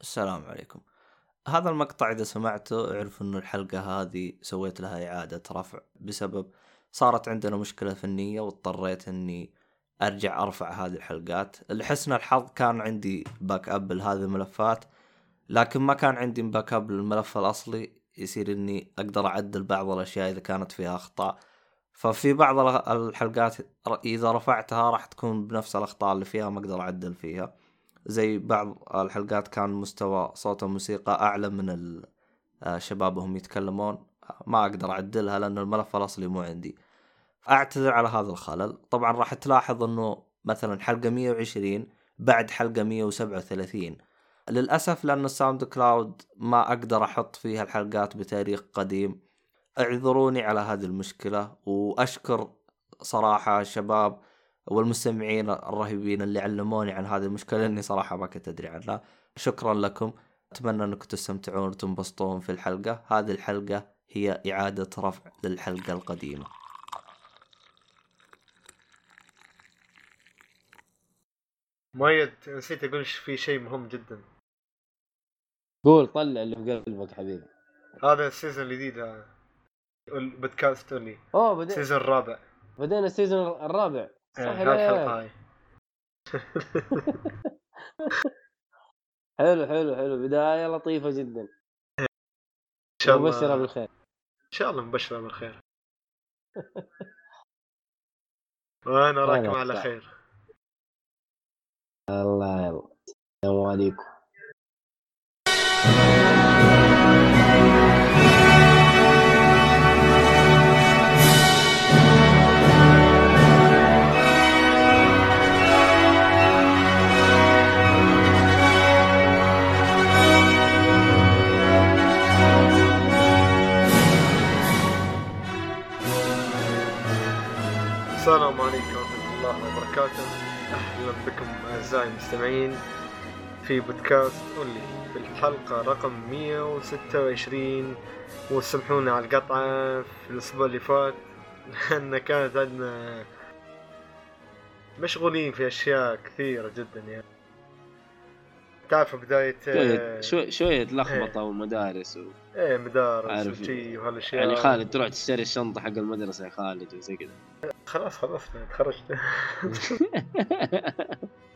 السلام عليكم. هذا المقطع إذا سمعته اعرف إنه الحلقة هذه سويت لها إعادة رفع بسبب صارت عندنا مشكلة فنية واضطريت إني أرجع أرفع هذه الحلقات. لحسن الحظ كان عندي backup لهذه الملفات لكن ما كان عندي backup للملف الأصلي. يصير إني أقدر أعدل بعض الأشياء إذا كانت فيها أخطاء. ففي بعض الحلقات إذا رفعتها راح تكون بنفس الأخطاء اللي فيها ما أقدر أعدل فيها. زي بعض الحلقات كان مستوى صوت الموسيقى أعلى من الشباب وهم يتكلمون. ما أقدر أعدلها لأن الملف الأصلي مو عندي. اعتذر على هذا الخلل. طبعا راح تلاحظ إنه مثلا حلقة 120 بعد حلقة 137 للأسف لأن ال SoundCloud ما أقدر أحط فيها الحلقات بتاريخ قديم. اعذروني على هذه المشكلة وأشكر صراحة الشباب والمستمعين الرهيبين اللي علموني عن هذه المشكلة لأني صراحة ما كنت أدري عنها. شكرا لكم. أتمنى أنكم تستمتعون وتنبسطون في الحلقة. هذه الحلقة هي إعادة رفع للحلقة القديمة. مؤيد نسيت أقول في شيء مهم جدا. قول طلع اللي في قلبك حبيبي. هذا السيزون الجديد هذا البودكاست Oly أوه بدأ ال season الرابع. بدينا ال season الرابع. الحلقة هاي. حلو حلو حلو. بداية لطيفة جدا. إن شاء الله. مبشرة بالخير. إن شاء الله مبشرة بالخير. وأنا راكم على طيب. خير الله يلا. السلام عليكم. السلام عليكم ورحمة الله وبركاته. أهلا بكم أعزائي المستمعين في بودكاست أولي في الحلقة رقم 126 وسامحونا على القطعة في الأسبوع اللي فات لأن كانت عندنا مشغولين في أشياء كثيرة جدا يعني. تعرف بداية شوية شوية, شوية لخبطة ومدارس و... إيه مدارس. وشي وهالأشياء. يعني خالد تروح تشتري الشنطة حق المدرسة يا خالد وزي كذا. خلاص خلصنا تخرجت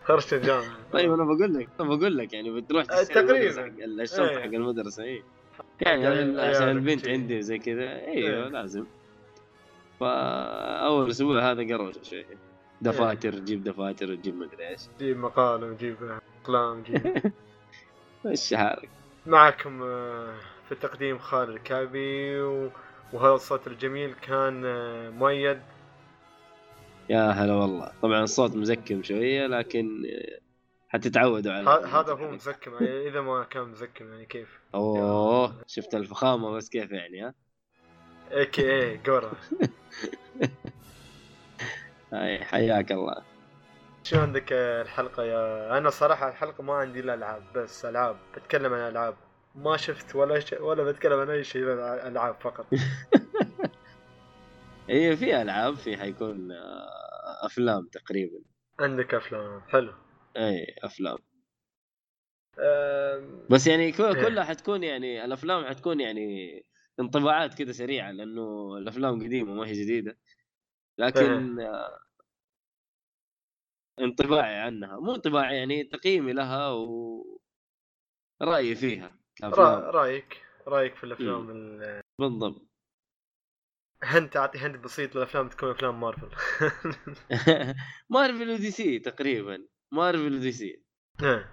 تخرجت الجامعة طيب أنا بقول لك أنا بقول لك يعني بتروح آه، تقريباً. الشنطة إيه. حق المدرسة اي يعني عيال- عشان البنت. عندي وزي كذا إيه. أيوه لازم فأول أسبوع هذا قروشه شوي دفاتر جيب دفاتر وتجيب مدري إيش جيب مقال وجيب أقلام جيب مشي حالك معكم آه، في التقديم خالد الكعبي. وهذا الصوت الجميل كان آه، مؤيد يا هلا والله. طبعا الصوت مزكم شوية لكن حتتعودوا على هذا هو مزكم يعني إذا ما كان مزكم يعني كيف؟ أوه شفت الفخامة بس كيف يعني ها؟ اي كي اي جورا هاي حياك الله. شو عندك الحلقة يا؟ أنا صراحة الحلقة ما عندي إلا ألعاب بس ألعاب. بتكلم عن ألعاب. ما شفت ولا ش... ولا بتكلم عن أي شيء إلا ألعاب فقط. هي في ألعاب في حيكون آه، أفلام تقريبا. عندك أفلام حلو. إي أفلام. آم، بس يعني إيه. كلها حتكون يعني الأفلام حتكون يعني انطباعات كذا سريعة لأنه الأفلام قديمة ما هي جديدة. لكن آه، انطباعي عنها. مو انطباعي يعني تقييمي لها و رأيي فيها رأيك رأيك في الأفلام ال... بالضبط. hint أعطي hint بسيط للأفلام تكون أفلام مارفل. مارفل ودي سي تقريبا. مارفل ودي سي. إيه.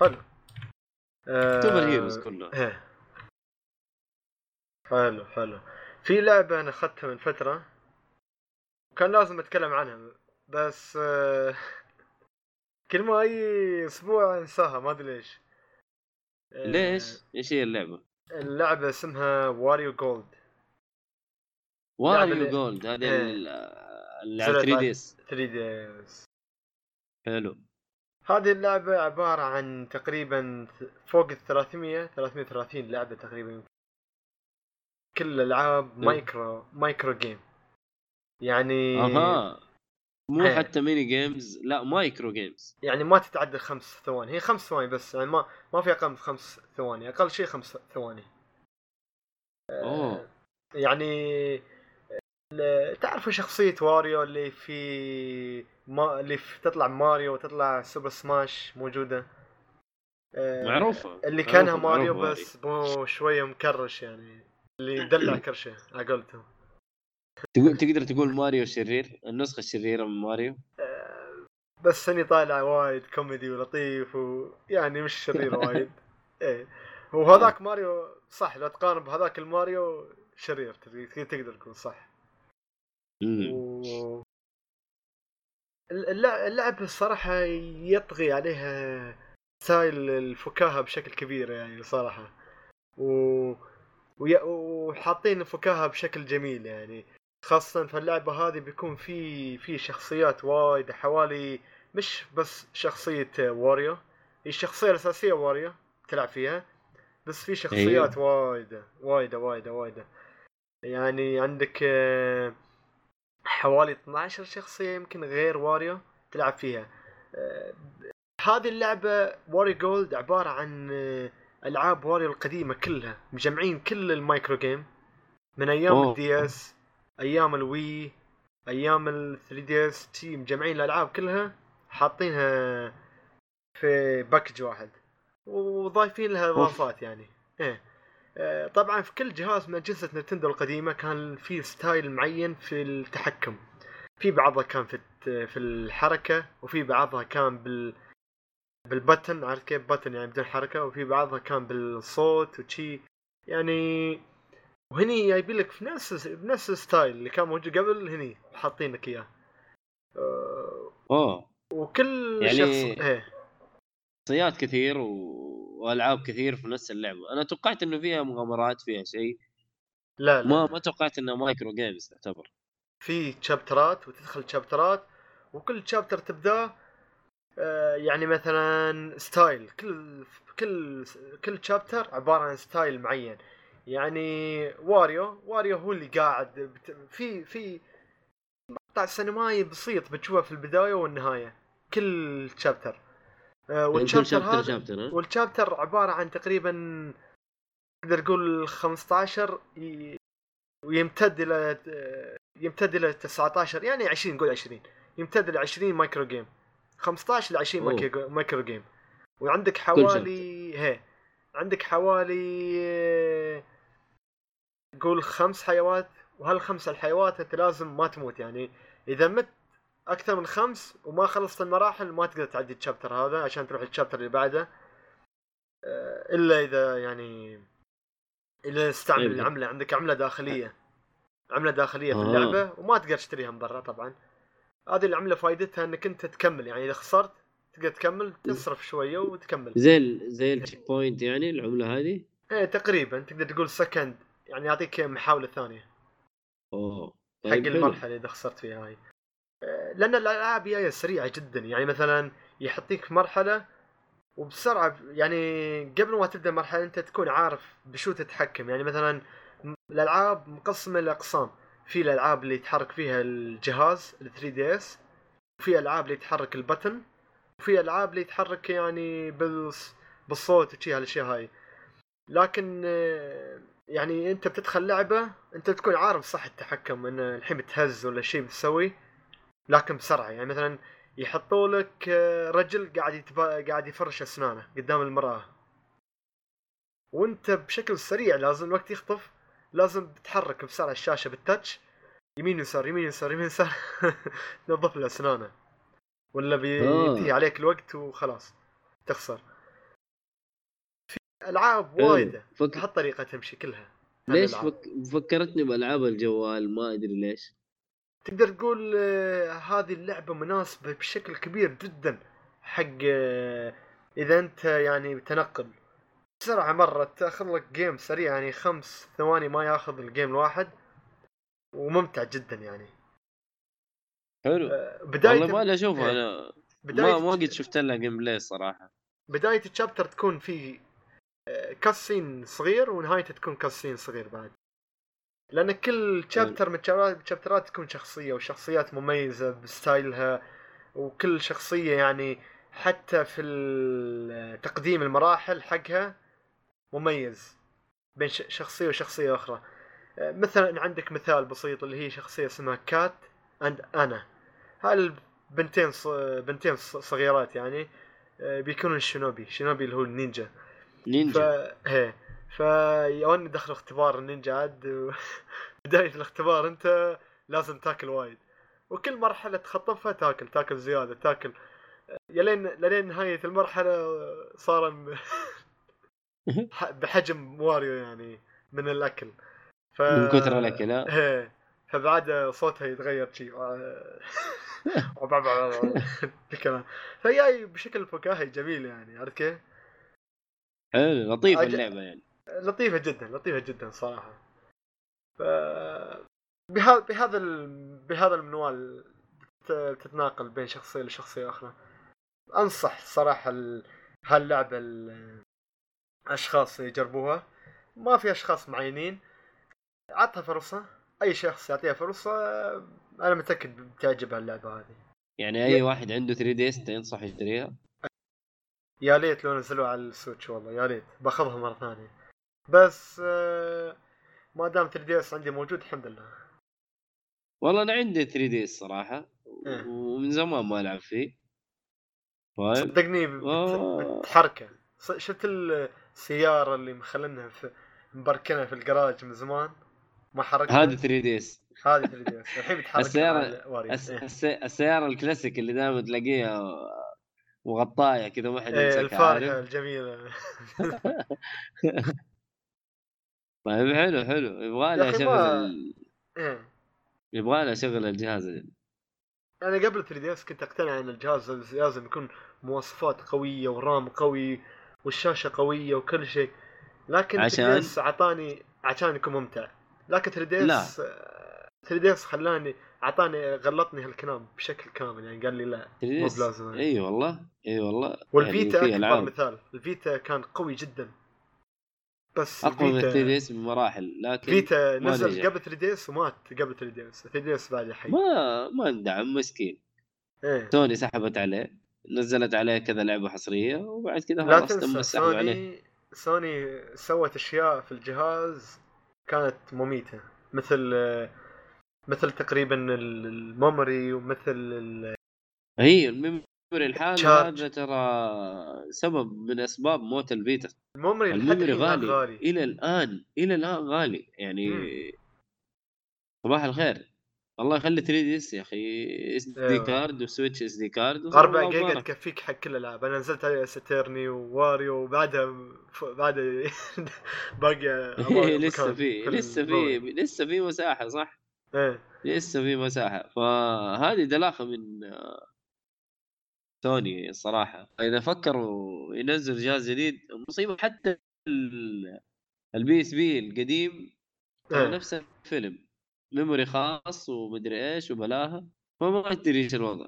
حلو. آه، superheroes كلهم إيه. حلو حلو. في لعبة أنا أخذتها من فترة. كان لازم أتكلم عنها بس آه، كل ما أي أسبوع أنساها ما أدري ليش. آه، ليش؟ إيش هي اللعبة؟ اللعبة اسمها واريو جولد واريو اللي- جولد هذه إيه. ال- اللي على سرعة 3DS 3DS حلو. هذه اللعبة عبارة عن تقريبا فوق ال 300 330 لعبة تقريبا. كل الألعاب micro micro game. يعني أها. مو إيه. حتى mini games لا micro games. يعني ما تتعدى خمس ثواني. هي خمس ثواني بس يعني ما ما في أقل من خمس ثواني أقل شيء خمس ثواني. أوه. يعني تعرفوا شخصية واريو اللي في ما اللي في تطلع ماريو وتطلع سوبر سماش موجودة؟ آه، معروفة. اللي كانها معروفة- ماريو معروفة بس مو شوية مكرش يعني اللي يدلع كرشه على قولتهم. تقول تقدر تقول ماريو شرير؟ النسخة الشريره من ماريو؟ آه، بس اني طالع وايد كوميدي ولطيف ويعني مش شرير وايد. إيه. وهذاك ماريو صح لو تقارن بهذاك الماريو شرير تقدر تقول صح. و... اللع- اللعب الصراحة يطغي عليها style الفكاهة بشكل كبير يعني صراحة. و... وي... وحاطين الفكاهة بشكل جميل يعني. خاصة في اللعبة هذه بيكون في في شخصيات وايد حوالي مش بس شخصية واريو هي الشخصية الأساسية واريو تلعب فيها بس في شخصيات وايدة وايدة وايدة وايدة. يعني عندك آه، حوالي 12 شخصية يمكن غير واريو تلعب فيها. آه، هذه اللعبة واريو جولد عبارة عن آه، ألعاب واريو القديمة كلها مجمعين كل ال micro game. من أيام أوه. ال DS أيام ال Wii أيام ال 3DS تي مجمعين الألعاب كلها حاطينها في package واحد. وضايفين لها إضافات يعني. إيه. طبعا في كل جهاز من أجهزة نينتندو القديمة كان في style معين في التحكم. في بعضها كان في في الحركة وفي بعضها كان بال بالبتن عارف كيف؟ بتن يعني بدون حركة وفي بعضها كان بالصوت وشي. يعني وهني جايبين لك في نفس بنفس الستايل اللي كان موجود قبل هني حاطين لك إياه. آه، اوه وكل يعني- شخص إيه. شخصيات كثير و... وألعاب كثير في نفس اللعبة. أنا توقعت إنه فيها مغامرات فيها شيء. لا لا. ما ما توقعت إنها micro games تعتبر. في chapter ات وتدخل chapter ات وكل chapter تبداه آه، يعني مثلا style كل كل كل chapter عبارة عن style معين. يعني واريو واريو هو اللي قاعد بت- في في مقطع سينمائي بسيط بتشوفه في البداية والنهاية. كل chapter آه، يعني كل وال chapter chapter هذا chapter وال chapter عبارة عن تقريبا نقدر نقول 15 ي- ويمتد إلى يمتد إلى 19 يعني 20 نقول 20 يمتد إلى 20 micro game 15 ل 20 أوه. micro, micro game وعندك حوالي هي. عندك حوالي قول خمس حيوات وهالخمس الحيوات أنت لازم ما تموت يعني إذا مت أكثر من خمس وما خلصت المراحل ما تقدر تعدي ال chapter هذا عشان تروح ال chapter اللي بعده. آه، إلا إذا يعني إذا استعمل طيب. العملة عندك عملة داخلية. عملة داخلية في آه. اللعبة وما تقدر تشتريها من برا طبعا. هذه العملة فائدتها إنك أنت تكمل يعني إذا خسرت تقدر تكمل تصرف شوية وتكمل. زي ال... زي ال checkpoint يعني العملة هذه؟ إيه تقريبا تقدر تقول second يعني يعطيك محاولة ثانية. أوه حق طيب حلو. المرحلة إذا خسرت فيها هاي. لأن الألعاب جاية سريعة جدا. يعني مثلا يحطيك في مرحلة وبسرعة يعني قبل ما تبدأ المرحلة أنت تكون عارف بشو تتحكم. يعني مثلا الألعاب مقسمه لاقسام في الألعاب اللي يتحرك فيها الجهاز ال 3 دي إس وفي ألعاب اللي يتحرك البتن وفي ألعاب اللي يتحرك يعني بالص... بالصوت وشي هالأشياء هاي. لكن آه، يعني أنت بتدخل لعبة أنت تكون عارف صح التحكم إن الحين بتهز ولا شيء بتسوي. لكن بسرعة يعني مثلا يحطوا لك آه، رجل قاعد يتبا... قاعد يفرش أسنانه قدام المرأة وأنت بشكل سريع لازم الوقت يخطف لازم تتحرك بسرعة الشاشة بالتاتش يمين يسار يمين يسار يمين يسار تنظف له أسنانه ولا آه. بينتهي عليك الوقت وخلاص تخسر في ألعاب حلو. وايدة فك... بهالطريقة تمشي كلها ليش. فك... فكرتني بألعاب الجوال ما أدري ليش تقدر تقول آه، هذه اللعبة مناسبة بشكل كبير جدا حق آه، إذا أنت يعني بتنقل بسرعة مرة تأخذ لك game سريع يعني خمس ثواني ما يأخذ ال game الواحد وممتع جدا يعني. حلو. آه، بداية والله ما اشوفها إيه. أنا بداية ما قد شفت لها gameplay الصراحه بداية ال chapter تكون في cutscene صغير ونهايته تكون cutscene صغير بعد. لأن كل chapter من ال chapter ات تكون شخصية وشخصيات مميزة ب style ها وكل شخصية يعني حتى في تقديم المراحل حقها مميز بين شخصية وشخصية أخرى. مثلا عندك مثال بسيط اللي هي شخصية اسمها Kat and Ana هاي البنتين ص- بنتين صغيرات يعني آه، بيكونوا الشينوبي شينوبي اللي هو النينجا. ف نينجا هي فيوني دخلوا اختبار النينجا عاد و... بداية الاختبار انت لازم تاكل وايد. وكل مرحلة تخطفها تاكل تاكل زيادة تاكل. يلين لين نهاية المرحلة صار بحجم واريو يعني من الأكل. ف... من كثر الأكل ها إيه. فبعد صوتها يتغير شي الكلام فجاي بشكل فكاهي جميل يعني عرفت كيف؟ حلو لطيفه أج- اللعبة يعني. لطيفة جدا لطيفة جدا صراحة. ف بهذا بهذا ال... بهذا المنوال ت- تتناقل بين شخصية لشخصية أخرى. أنصح صراحة ال... هاللعبة الأشخاص يجربوها. ما في أشخاص معينين. عطها فرصة. أي شخص يعطيها فرصة أنا متأكد بتعجبها اللعبة هذه. يعني أي واحد عنده 3DS تنصح يشتريها؟ يا ليت لو نزلوها على ال Switch والله يا ليت. باخذها مرة ثانية. بس آه، ما دام 3DS عندي موجود الحمد لله. والله أنا عندي 3DS صراحة إيه. ومن زمان ما ألعب فيه. طيب. صدقني آه. بتحركه. شفت السيارة اللي مخلينها في مبركنها في الجراج من زمان؟ ما حركتها هذا 3 DS. هذه 3 DS. الحين بتحرك السيارة- مع الواريو. الس... إيه. الس... السيارة الكلاسيك اللي دائما تلاقيها وغطاية كذا ما حد إيه يمسكها الفارهة عارف؟ الجميلة. طيب حلو حلو يبغى لي اشغل ما- ال... إيه. يبغى لي اشغل الجهاز أنا قبل 3 DS كنت أقتنع إن الجهاز لازم يكون مواصفات قوية و RAM قوي والشاشة قوية وكل شيء. لكن 3 عشان؟ DS اعطاني عشان يكون ممتع. لكن 3 D. S 3 DS خلاني اعطاني غلطني هالكلام بشكل كامل. يعني قال لي لا 3 مو بلازم. إي والله إي والله. وال Vita يعني في أكبر العاب مثال. ال Vita كان قوي جدا. بس أقوى من 3 دي الفيتا اس بمراحل لكن فيتا نزل. قبل 3 DS ومات قبل 3 DS 3 DS بعد حي ما ما اندعم مسكين. إيه. سوني سحبت عليه نزلت عليه كذا لعبة حصرية وبعد كذا لا خلاص تم تنسى السحب عليه. سوني سوني سوت أشياء في الجهاز كانت مميتة مثل مثل تقريبا ال- ال memory ومثل ال- هي ال memory الحالي charge. هذا ترى سبب من أسباب موت ال Vita ال memory ال memory غالي. غالي إلى الآن إلى الآن غالي. يعني. صباح الخير. الله يخلي 3 DS يا أخي. SD أيوة. card و Switch SD card. 4 جيجا تكفيك حق كل الألعاب. أنا نزلت عليه ستيرني وواريو وبعدها ف- بعد باقي لسه في لسه في ال memory. لسه في مساحة صح؟ إيه. لسه في مساحة. فهذه دلاخة من سوني الصراحه إذا فكروا ينزل جهاز جديد مصيبة حتى ال- ال PSP القديم إيه. نفس الفيلم memory خاص ومدري إيش وبلاها فما أدري إيش الوضع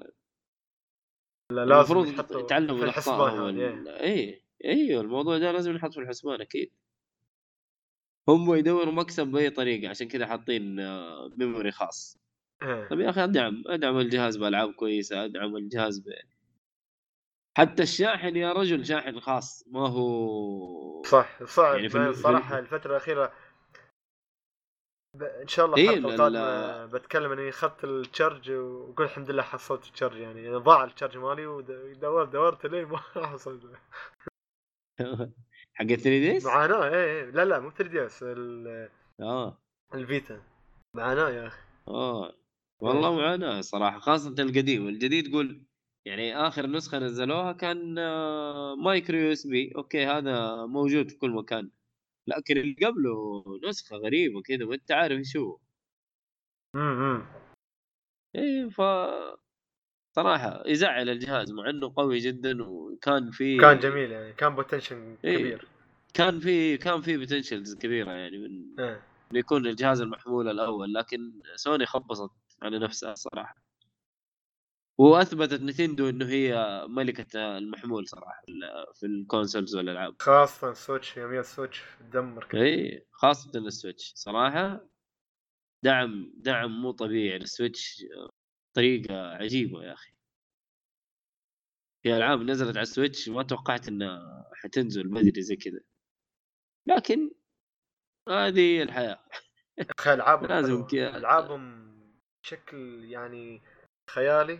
لا لازم المفروض يتعلموا في من الحسبان اخطائهم هذه ال- إيه. اي أيوه الموضوع ده لازم ينحط في الحسبان أكيد هم يدوروا مكسب بأي طريقة عشان كذا حاطين آه، memory خاص إيه. طيب يا أخي أدعم أدعم الجهاز بألعاب كويسة أدعم الجهاز ب... حتى الشاحن يا رجل شاحن خاص ما هو صح صعب. يعني في ال- في صراحة ال- الفترة الأخيرة ب... إن شاء الله إيه، الحلقة ال- القادمه بتكلم إني أخذت ال charge واقول الحمد لله حصلت ال charge يعني, ضاع ال charge مالي ودورت دورت لين ما حصلت. حق 3 DS؟ معاناة إيه إيه. لا لا مو 3 DS آه. ال Vita معاناة يا أخي. آه. والله معاناة صراحة خاصة القديم. الجديد قول يعني آخر نسخة نزلوها كان آه، micro USB. okay هذا موجود في كل مكان. لكن اللي قبله نسخة غريبة كذا ما أنت عارف إيش هو. امم إيه ف صراحة يزعل الجهاز مع إنه قوي جدا وكان في كان جميل يعني كان potential إيه. كبير. كان في كان في potentials كبيرة يعني من إنه يكون الجهاز المحمول الأول لكن سوني خبصت على نفسها صراحة. وأثبتت Nintendo إنه هي ملكة المحمول صراحة في ال- في ال consoles والألعاب. خاصة Switch يوميا Switch تدمر إي خاصة ال Switch صراحة دعم دعم مو طبيعي. لل Switch طريقة عجيبة يا أخي. في ألعاب نزلت على ال Switch ما توقعت إنها حتنزل بدري زي كذا. لكن هذه الحياة. ألعابهم لازم. ألعابهم بشكل يعني خيالي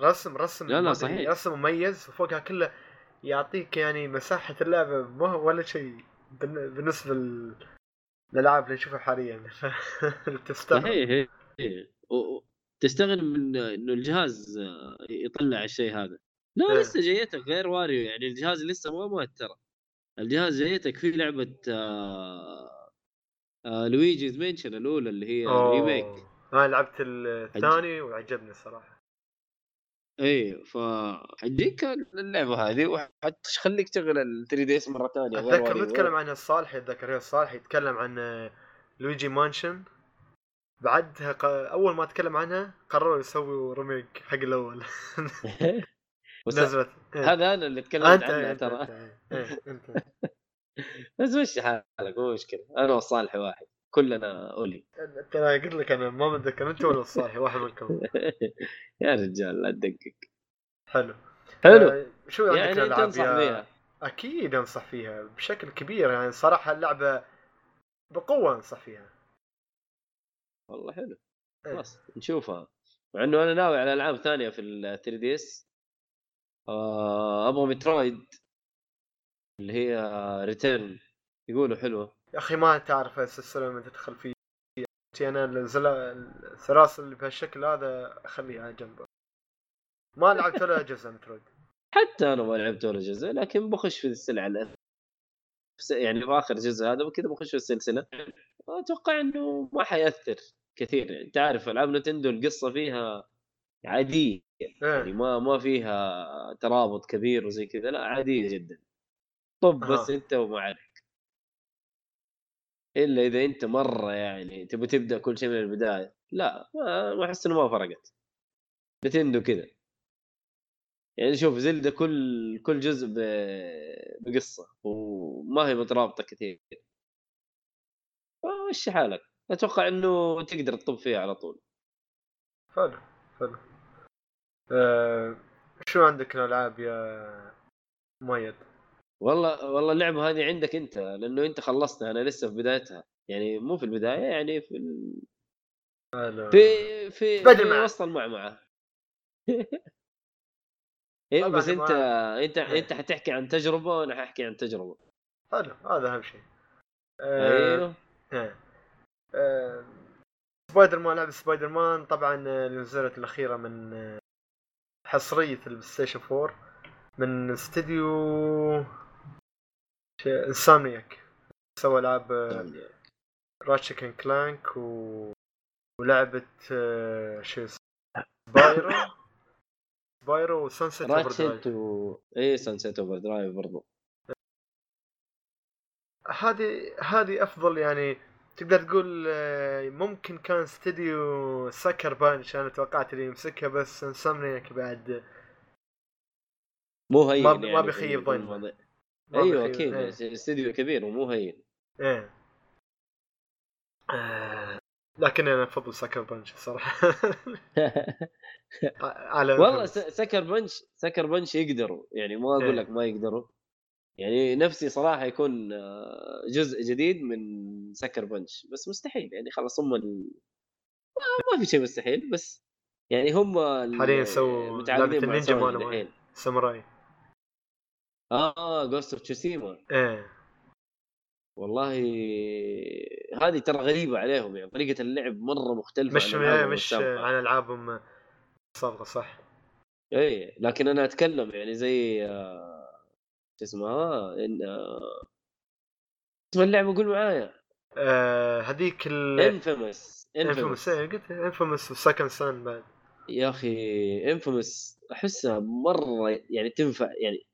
رسم رسم لا، لا، صحيح. رسم مميز وفوقها كله يعطيك يعني مساحة اللعبة. ما ولا شيء بالن- بالنسبة لل- للألعاب اللي نشوفها حاليا. تستغرب. صحيح من إنه الجهاز آه، يطلع الشيء هذا. لا إيه. لسه جايتك غير واريو. يعني الجهاز لسه ما مات ترى الجهاز جايتك فيه لعبة آه آه Luigi's Mansion الأولى اللي هي. ريميك أنا لعبت الثاني وعجبني الصراحة اي فحجيك اللعبة هذه وحتخليك تشغل ال 3 DS مرة ثانية. غير أتذكر. نتكلم عن الصالحي أتذكر هي الصالحي يتكلم عن Luigi Mansion بعدها ق... أول ما تكلم عنها قرروا يسووا remake حق الأول. نزلت. إيه. هذا أنا اللي تكلمت أنت ترى أنت, إيه، أنت. بس مشي حالك؟ مو مشكلة. أنا والصالح واحد. كلنا اولي أنا قلت لك أنا ما متذكر أنت ولا الصالحي واحد منكم يا رجال لا تدقق. حلو. حلو. آه، شو عندك يعني أنت تنصح فيها أكيد أنصح فيها بشكل كبير يعني صراحة اللعبة بقوة أنصح فيها. والله حلو. إيه. خلاص نشوفها. مع إنه أنا ناوي على ألعاب ثانية في ال 3 DS أبغى Metroid اللي هي Return يقولوا حلوة. يا أخي ما تعرف السلسلة لما تدخل فيه أنا الزلا- السلاسل اللي بهالشكل هذا أخليها على جنب. ما لعبت ولا جزء Metroid حتى أنا ما لعبت ولا جزء لكن بخش في السلعه يعني في آخر جزء هذا وكذا بخش في السلسلة. أتوقع إنه ما حيأثر كثير. يعني انت عارف ألعاب نتندو القصة فيها عادية. يعني إيه ما ما فيها ترابط كبير وزي كذا لا عادية جدا. طب بس. أنت ومعارك إلا إذا أنت مرة يعني تبي تبدأ كل شيء من البداية. لا ما أحس إنه ما فرقت. نتندو كذا. يعني شوف زلدة كل كل جزء بقصة وما هي مترابطة كثير. مشي حالك. أتوقع إنه تقدر تطب فيها على طول. حلو حلو. آه شو عندك الألعاب يا مؤيد؟ والله والله اللعبة هذه عندك أنت لأنه أنت خلصتها أنا لسه في بدايتها يعني مو في البداية يعني في ال... في في, في. وسط المعمعة أيوه طبعاً بس أنت أنت إيه. أنت حتحكي عن تجربة وأنا حاحكي عن تجربة حلو هذا أهم شيء آه أيوه إيه. آه، سبايدر مان لعبة سبايدر مان طبعا اللي نزلت الأخيرة من حصرية ال PlayStation 4 من استديو Insomniac سوى ألعاب Ratchet and Clank و... ولعبة آه، شو اسمه؟ Spyro Spyro و Sunset Over Ratchet و اي Sunset Overdrive برضو. هذه هذه أفضل يعني تقدر تقول آه، ممكن كان استديو Sucker Punch أنا توقعت اللي يمسكها بس Insomniac بعد مو هين ما- يعني ما بيخيب ظني. أيوه. أكيد إيه. استديو كبير ومو هين إيه آه، لكن أنا أفضل سكر بانش الصراحة على والله سكر بنش سكر بنش يقدروا يعني ما إيه. أقول لك ما يقدروا يعني نفسي صراحة يكون آه، جزء جديد من سكر بنش بس مستحيل يعني خلاص هم ال... ما- في شيء مستحيل بس يعني هم ال- حاليا سووا مع النينجا. الحين ساموراي آه جوست اوف تشوسيما إيه. والله هذه ترى غريبة عليهم يعني طريقة اللعب مرة مختلفة مش عن مش. عن العابهم السابقة صح؟ اي لكن أنا أتكلم يعني زي آه، شو اسمها إن آه، اسم اللعبة قول معايا. آه، هذيك ال انفيمس انفيمس قلت انفيموس وسكند سان بعد. يا أخي انفيمس أحسها مرة يعني تنفع يعني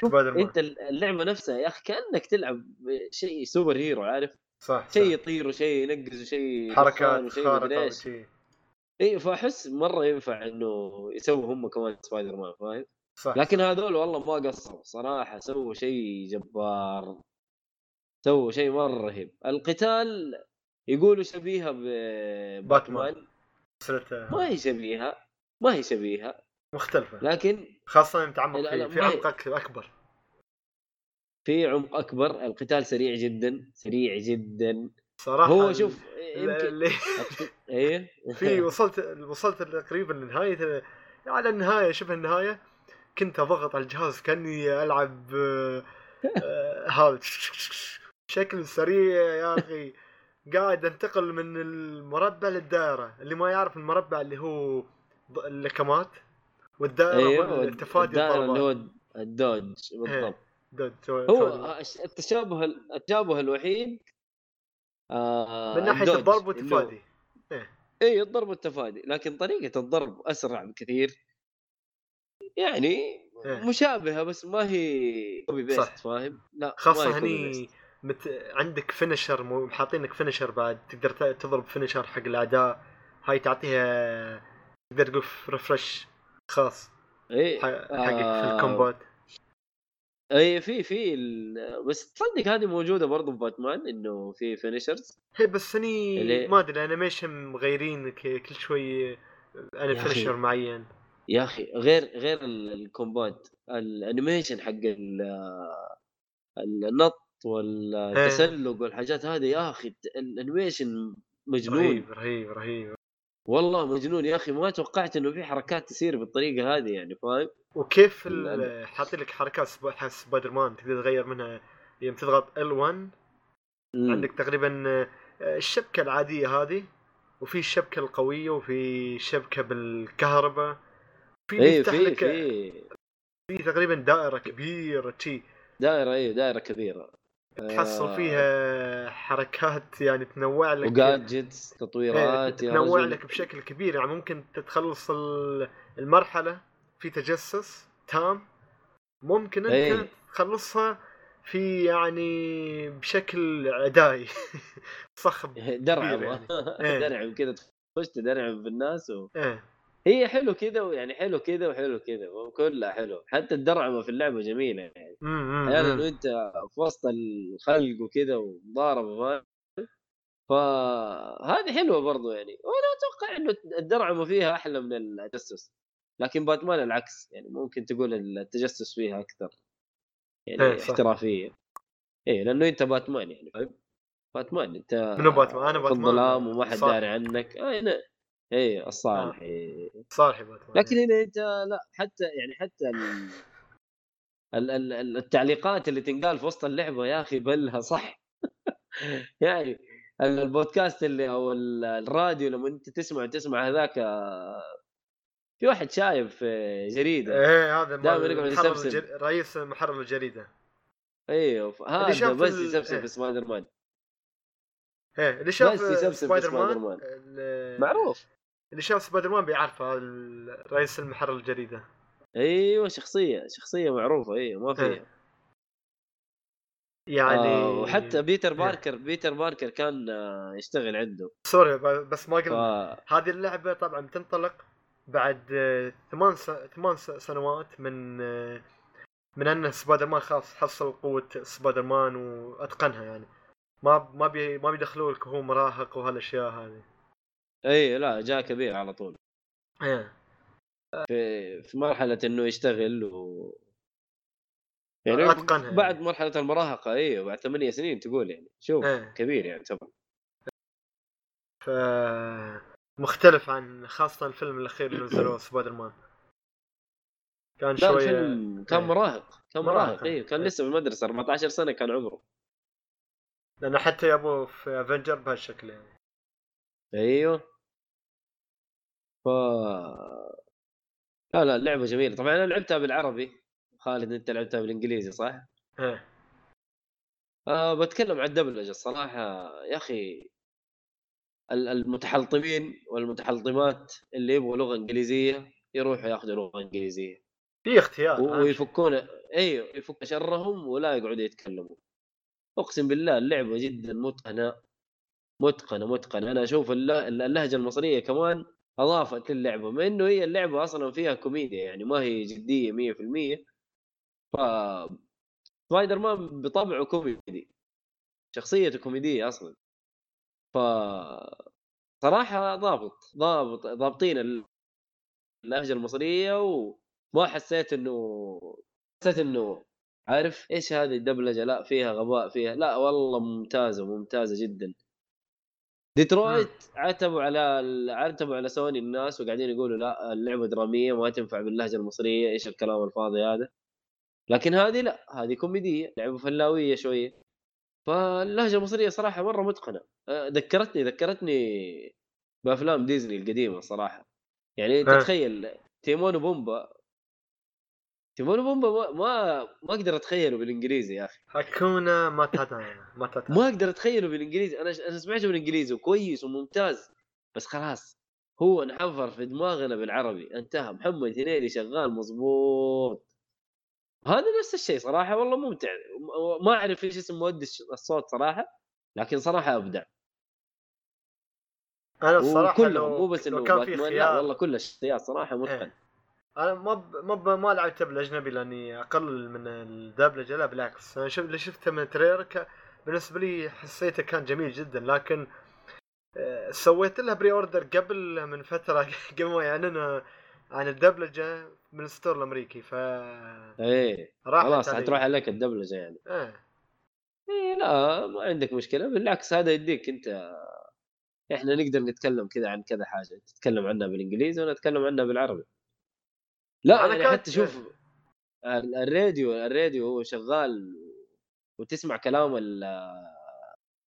شوف. انت اللعبة نفسها يا أخي كأنك تلعب شيء super hero عارف؟ صح شيء. يطير وشيء ينقز وشيء حركات وشيء خارقه اي فأحس مرة ينفع إنه يسووا هم كمان سبايدر مان فاهم؟ صح. لكن هذول والله ما قصروا صراحة سووا شيء جبار سووا شيء مرة رهيب. القتال يقولوا شبيهة بباتمان ما هي شبيهة ما هي شبيهة. مختلفة. لكن خاصة يوم تعمق لا، لا، في, في عمق أكبر في عمق أكبر القتال سريع جدا سريع جدا. صراحة هو شوف يمكن إيه؟ في وصلت وصلت تقريبا لنهاية على النهاية شبه النهاية كنت أضغط على الجهاز كأني ألعب آه، هذا. بشكل سريع يا أخي. قاعد أنتقل من المربع للدائرة. اللي ما يعرف المربع اللي هو اللكمات والدائرة أيوه هو التفادي الدائرة اللي هو ال dodge بالضبط dod- هو تفادي. التشابه التشابه الوحيد آه من ال dodge، الضرب والتفادي اي الضرب والتفادي لكن طريقة الضرب أسرع بكثير يعني إيه. مشابهة بس ما هي copy. paste فاهم؟ لا copy هني. مت... عندك finisher مو... حاطينك finisher بعد تقدر تضرب finisher حق الاعداء هاي تعطيها تقدر تقول refresh خاص اي حقك في آه، ال combat. اي في في ال... بس تصدق هذه موجودة برضو في باتمان إنه في finishers؟ هي بس هني اللي- ما أدري animation مغيرين كل شوي أنا. finisher معين. يا أخي غير غير ال- ال combat ال animation حق ال- النط والتسلق والحاجات هذه يا أخي ال animation مجنون. رهيب رهيب رهيب. والله مجنون يا أخي ما توقعت إنه في حركات تصير بالطريقة هذه يعني فاهم؟ وكيف. حاطين لك حركات سبايدر مان تقدر تغير منها يوم تضغط L1 مم. عندك تقريبا آه، الشبكة العادية هذه وفي الشبكة القوية وفي شبكة بالكهرباء في اللي اي يفتح في لك في تقريبا دائرة كبيرة تشي دائرة اي دائرة كبيرة تحصل آه، فيها حركات يعني تنوع لك وجادجتس إيه، تطويرات تنوع رجل. لك بشكل كبير. يعني ممكن تخلص ال- المرحلة في تجسس تام. ممكن أنت إيه. تخلصها في يعني بشكل عدائي. صخب درعم يعني. إيه. درعم كذا تخش تدرعم في الناس و... إيه. هي حلو كذا ويعني حلو كذا وحلو كذا كلها حلو حتى الدرعمه في اللعبة جميلة يعني إمم أحيانا وانت في وسط الخلق وكذا ومضاربه فاهم فهذه حلوة برضو يعني وأنا أتوقع إنه الدرعمه فيها أحلى من التجسس لكن باتمان العكس يعني ممكن تقول التجسس فيها أكثر يعني إيه،. احترافية إيه لأنه أنت باتمان يعني فاهم باتمان أنت منو باتمان؟ في باتمان. الظلام وما حد. داري عنك آه هنا إيه الصالح إيه. صالح باتمان لكن هنا أنت لا حتى يعني حتى ال... ال... ال... ال- التعليقات اللي تنقال في وسط اللعبة يا أخي بلها صح. يعني ال- البودكاست اللي أو ال- الراديو لما أنت تسمع تسمع هذاك آه، في واحد شايب في جريدة. إيه هذا دائماً يقعد يسبسب. الجر... رئيس محرر الجريدة. أيوه هذا بس ال- يسبسب إيه. في سبايدر مان. إيه اللي شاف بس يسبسب في سبايدر مان معروف. اللي شاف سبايدر مان بيعرف هذا ال- رئيس المحرر الجريده أيوه شخصية شخصية معروفة أيوه ما إيه. فيها يعني آه وحتى بيتر إيه. باركر بيتر باركر كان آه يشتغل عنده. sorry بس ما ف... قلنا هذه اللعبة طبعا تنطلق بعد آه، ثمان س... ثمان س- سنوات من آه، من أن سبايدر مان خلاص حصل قوة سبايدر مان وأتقنها يعني. ما ما بي ما بيدخلوا لك هو مراهق وهالأشياء هذه. إي لا جاء كبير على طول إيه في في مرحلة إنه يشتغل و يعني أتقنها بعد يعني. مرحلة المراهقة أيوه بعد ثمانية سنين تقول يعني شوف إيه. كبير يعني طبعا ف مختلف عن خاصة الفيلم الأخير اللي نزلوه سبايدر مان كان شوية الفيلم كان إيه. مراهق كان مراهق، أيوه كان. لسه في المدرسة 14 سنة كان عمره لأن حتى يابوه في افنجر بهالشكل يعني أيوه. ف لا لا اللعبه جميلة. طبعا أنا لعبتها بالعربي. خالد أنت لعبتها بالإنجليزي صح؟ إيه آه بتكلم عن الدبلجه الصراحة. يا أخي ال- المتحلطمين والمتحلطمات اللي يبغوا لغة إنجليزية يروحوا ياخذوا لغة إنجليزية. في اختيار. ويفكون أيوه يفك شرهم ولا يقعدوا يتكلموا. أقسم بالله اللعبة جدا متقنة. متقنه متقنه أنا أشوف الل- اللهجة المصرية كمان أضافت للعبة مع إنه هي اللعبة أصلا فيها كوميديا يعني ما هي جدية 100% ف سبايدر مان بطبعه كوميدي شخصيته كوميدية أصلا. ف صراحة ضابط ضابط ضابطين اللهجة المصرية وما حسيت إنه حسيت إنه عارف إيش هذه الدبلجة؟ لا فيها غباء فيها لا والله ممتازة ممتازة جدا. ديترويت عتبوا على عتبوا على سوني الناس وقاعدين يقولوا لا اللعبة درامية ما تنفع باللهجة المصرية إيش الكلام الفاضي هذا؟ لكن هذه لا هذه كوميدية لعبة فلاوية شوية. فاللهجة المصرية صراحة مرة متقنة. أه، ذكرتني ذكرتني بأفلام ديزني القديمة صراحة. يعني تتخيل تيمون وبومبا تيمون وبومبا ما ما, ما أقدر أتخيله بالإنجليزي يا أخي. هاكونا ماتاتا ماتاتا ما أقدر أتخيله بالإنجليزي. أنا أنا سمعته بالإنجليزي وكويس وممتاز بس خلاص هو انحفر في دماغنا بالعربي. انتهى. محمد هنيدي شغال مظبوط. هذا نفس الشيء صراحة والله ممتع. ما أعرف إيش اسم مؤدي الصوت صراحة لكن صراحة أبدع. أنا الصراحه كلهم مو بس إنه والله كل الشخصيات صراحة متقن. إيه. أنا ما ب... ما لعبت بالأجنبي لأني أقل من الدبلجة. لا بالعكس. أنا شفت اللي شفته من trailer بالنسبة لي حسيته كان جميل جدا لكن آه، سويت لها pre-order قبل من فترة. قبل ما يعلنوا عن الدبلجة من ال store الأمريكي ف إيه. خلاص حتروح عليك الدبلجة يعني. إيه. إيه لا ما عندك مشكلة. بالعكس هذا يديك أنت إحنا نقدر نتكلم كذا عن كذا حاجة. تتكلم عنها بالإنجليزي ونتكلم عنها بالعربي. لا أنا يعني حتى شوف الراديو الراديو هو شغال وتسمع كلام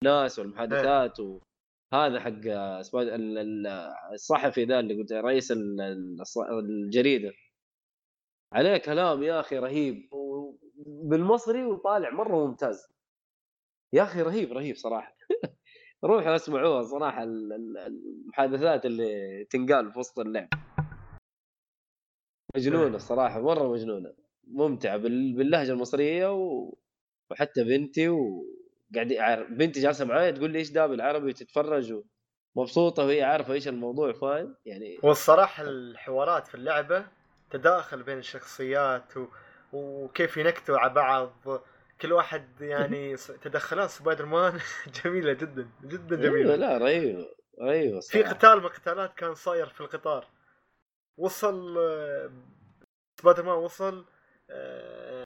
الناس والمحادثات وهذا حق الصحفي ذا اللي قلت رئيس الجريدة. عليه كلام يا أخي رهيب بالمصري وطالع مرة ممتاز. يا أخي رهيب رهيب صراحة. روحوا اسمعوها صراحة المحادثات اللي تنقال في وسط اللعب. مجنونة الصراحة مرة مجنونة. ممتعة باللهجة المصرية و... وحتى بنتي وقاعد بنتي جالسة معايا تقول لي إيش ده بالعربي وتتفرج ومبسوطه وهي عارفة إيش الموضوع فاهم؟ يعني والصراحه الحوارات في اللعبة تداخل بين الشخصيات و... وكيف ينكتوا على بعض. كل واحد يعني تدخلات سبايدر مان جميلة جدا جدا جميلة. أيوة لا رهيبة رهيبة في قتال من القتالات كان صاير في القطار. وصل سبايدر مان وصل آه،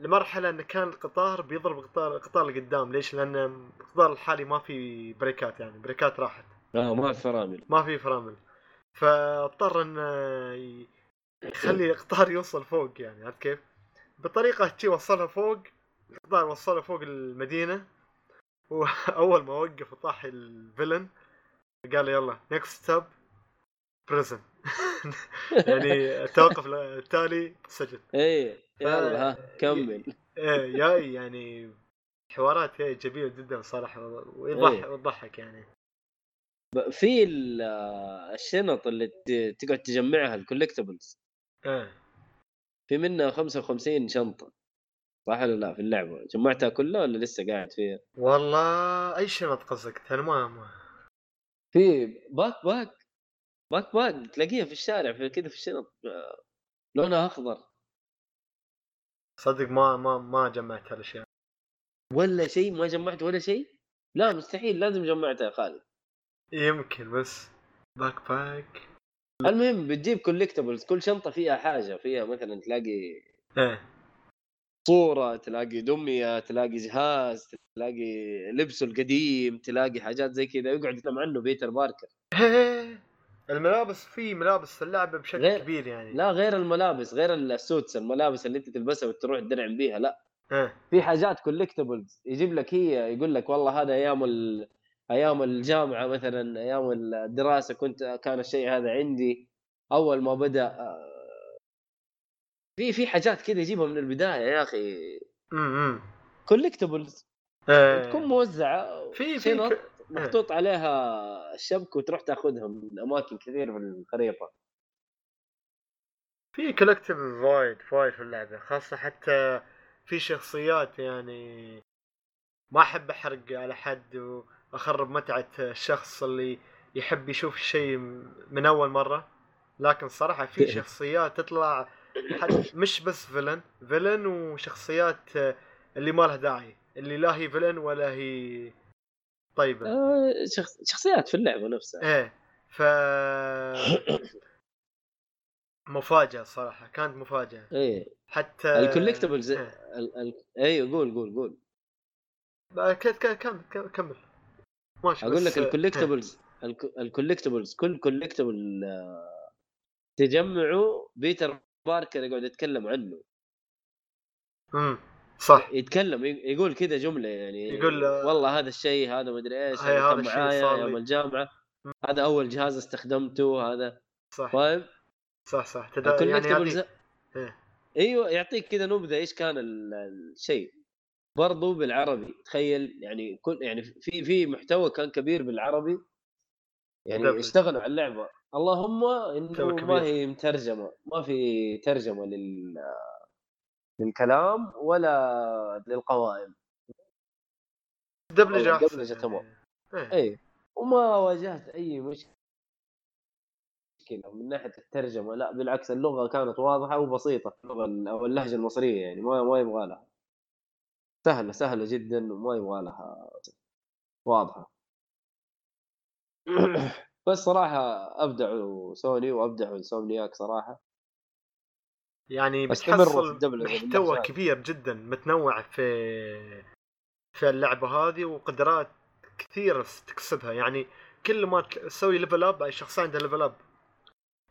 لمرحلة انه كان القطار بيضرب القطار القطار اللي قدام. ليش؟ لأن القطار الحالي ما في بريكات يعني بريكات راحت. آه ما في فرامل. ما في فرامل. فاضطر انه يخلي القطار يوصل فوق يعني عرفت كيف؟ بطريقة تشي وصلها فوق القطار وصلها فوق المدينة. وأول ما وقف وطاح ال villain قال يلا next stop prison يعني التوقف التالي سجن. إيه يلا ها كمل. إيه جاي يعني حوارات جميله جدا صراحة ويضحك وتضحك يعني. في الشنط اللي تقعد تجمعها ال collectibles إيه. في منها 55 شنطة. صح ولا لا؟ في اللعبة. جمعتها كلها ولا لسه قاعد فيها؟ والله أي شنط قصدك؟ أنا ما. في backpack. backpack تلاقيها في الشارع في كذا في الشنط لونها أخضر. صدق ما ما ما جمعت هالاشياء ولا شيء ما جمعت ولا شيء؟ لا مستحيل لازم جمعتها يا خالد. يمكن بس backpack. المهم بتجيب collectibles كل شنطة فيها حاجة فيها مثلا تلاقي إيه. صورة تلاقي دمية تلاقي جهاز تلاقي لبسه القديم تلاقي حاجات زي كذا يقعد يتكلم عنه بيتر باركر. الملابس في ملابس في اللعبه بشكل غير... كبير يعني. لا غير الملابس غير ال suits الملابس اللي انت تلبسها وتروح تدرعم بيها لا. إيه. في حاجات collectibles يجيب لك هي يقول لك والله هذا أيام ال... أيام الجامعة مثلا أيام الدراسة كنت كان الشيء هذا عندي. أول ما بدأ آه، في في حاجات كذا يجيبها من البداية يا أخي. امم collectibles إيه. تكون موزعة في في محطوط عليها الشبك وتروح تاخذها من أماكن كثير في الخريطة. في collectible وايد وايد في اللعبة خاصة حتى في شخصيات يعني ما أحب أحرق على حد وأخرب متعة الشخص اللي يحب يشوف شيء من أول مرة. لكن صراحة في شخصيات تطلع مش بس villain villain وشخصيات اللي ما لها داعي اللي لا هي villain ولا هي طيبه آه، شخص... شخصيات في اللعبة نفسها. إيه ف مفاجأة صراحة كانت مفاجأة. إيه. حتى ال collectibles إيه. ال... ال... أيوه قول قول قول. كمل كمل- ماشي أقول بس- لك ال collectibles ال collectibles كل collectible تجمعه بيتر باركر يقعد يتكلم عنه. امم صح يتكلم يقول كذا جملة يعني يقول، آه، والله هذا الشيء هذا مدري إيش هاي هذا كان معايا يوم. الجامعة. هذا أول جهاز استخدمته هذا صح فاهم صح صح تدا... يعني الكوليكتبلز هذه إيه. أيوه يعطيك كذا نبذة إيش كان ال- الشيء برضو بالعربي تخيل يعني كل يعني في في محتوى كان كبير بالعربي يعني. اشتغلوا على اللعبة اللهم إنه ما. هي مترجمة ما في ترجمة لل للكلام ولا للقوائم. دبلجة دبلجة يعني. تمام. إيه. اي وما واجهت أي مشكلة من ناحية الترجمة. لا بالعكس اللغة كانت واضحة وبسيطة اللغة ال- أو اللهجة المصرية يعني ما ما يبغى لها. سهلة سهلة جدا وما يبغى لها. واضحة. بس صراحة أبدعوا سوني وأبدعوا Insomniac صراحة. يعني بتحصل محتوى. كبير جدا متنوع في في اللعبة هذه وقدرات كثيرة تكسبها يعني كل ما تسوي level up الشخص عنده level up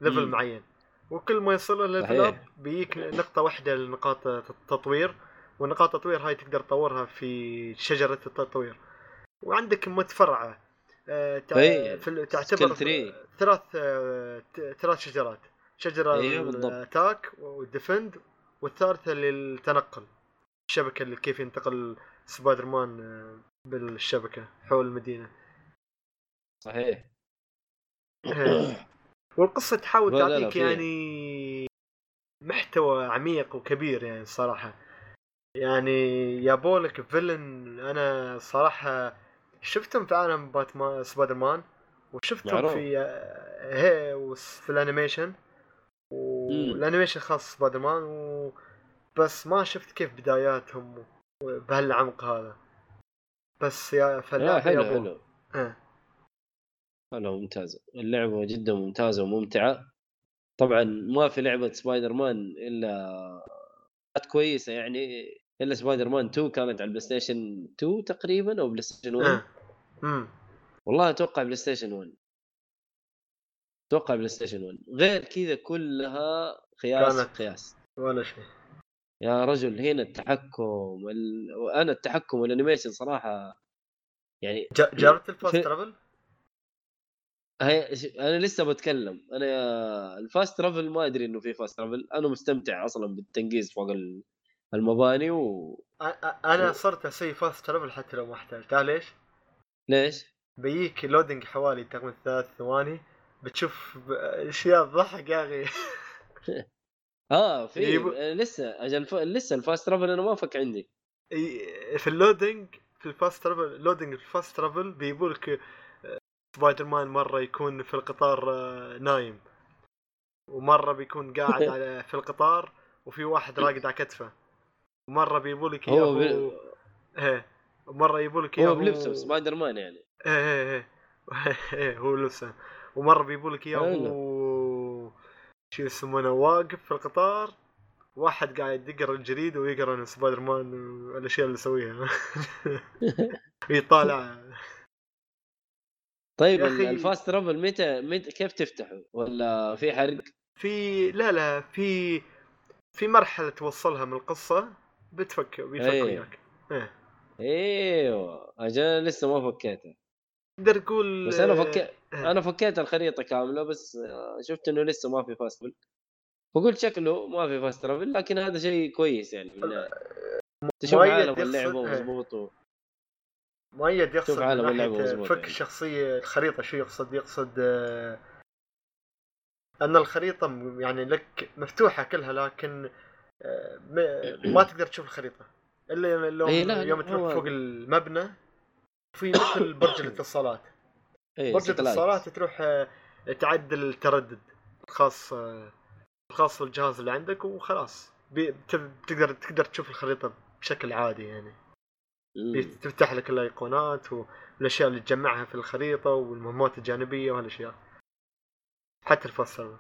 level. معين وكل ما يصل level صحيح. up بيجيك نقطة واحدة لنقاط التطوير ونقاط التطوير هاي تقدر تطورها في شجرة التطوير وعندك متفرعة آه، إيه. تعتبر. ثلاث آه، ثلاث شجرات شجرة أيوه بالضبط. ال attack وال defend والثالثة للتنقل الشبكه اللي كيف ينتقل سبايدر مان آه، بالشبكة حول المدينة صحيح والقصة تحاول تعطيك. يعني محتوى عميق وكبير يعني الصراحه يعني يابولك villain أنا صراحة شفتهم في عالم باتمان سبايدر مان وشفتهم. في آه، هي في ال animation وال animation خاص سبايدر مان و... بس ما شفت كيف بداياتهم بهالعمق هذا. بس يا لا فاللعبه حلو يابو. حلو. آه. حلو ممتازة اللعبة جدا ممتازة وممتعة. طبعا ما في لعبة سبايدر مان إلا كانت كويسة يعني. إلا سبايدر مان 2 كانت على البلاي ستيشن 2 تقريبا أو بلاي ستيشن 1 آه. والله أتوقع بلاي ستيشن 1 أتوقع بلاي ستيشن 1 غير كذا كلها قياس كانت- قياس. ولا شيء. يا رجل هنا التحكم ال... وأنا التحكم وال animation صراحة يعني جربت ال fast travel؟ هي أنا لسه بتكلم. أنا ال fast travel ما أدري إنه في fast travel. أنا مستمتع أصلا بالتنقيز فوق ال- المباني أ- أنا صرت أسوي fast travel حتى لو ما احتاج تعال ليش؟ بيجيك loading حوالي تقريبا ثلاث ثواني. بتشوف أشياء تضحك يا أخي. آه في يجيبوا- آه، لسه أجل ف... لسه ال fast travel أنا ما فك عندي. في ال loading في ال fast travel loading في ال fast travel بيجيبوا لك آه، سبايدر مان مرة يكون في القطار آه، نايم. ومرة بيكون قاعد على في القطار وفي واحد راقد على كتفه. ومرة بيجيبوا لك هو إياه بل... هو إيه ومره يجيبوا لك هو إياه بلبسه سبايدر مان يعني. إيه إيه إيه إيه هو لسه ومرة بيجيبوا لك اياه. هو شو يسمونه واقف في القطار واحد قاعد يقرأ الجريدة ويقرأ سبايدر مان والأشياء اللي يسويها يطالع طيب أخي- ال fast travel متى متى كيف تفتحه؟ ولا في حرق؟ في لا لا في في مرحلة توصلها من القصة بتفك بيفك أيه. وياك إيه إيوه أجل لسه ما فكيته تقدر تقول بس أنا فكيت أنا فكيت الخريطة كاملة بس آه، شفت إنه لسه ما في fast travel فقلت شكله ما في fast travel لكن هذا شيء كويس يعني من. تشوف عالم اللعبه إيه. مظبوط و- مؤيد يقصد عالم ناحية مظبوط فك يعني. الشخصية الخريطة شو يقصد يقصد آه، أن الخريطة م- يعني لك مفتوحة كلها لكن آه، ما تقدر تشوف الخريطة إلا يوم, إيه، لا، لا، يوم تروح فوق المبنى في مثل برج الاتصالات إيه برج satellite. الاتصالات تروح آه، تعدل التردد الخاص آه، الخاص بالجهاز اللي عندك وخلاص بتقدر تقدر تشوف الخريطة بشكل عادي يعني. تفتح لك الأيقونات والأشياء اللي تجمعها في الخريطة والمهمات الجانبية وهالأشياء حتى الفاست ترافل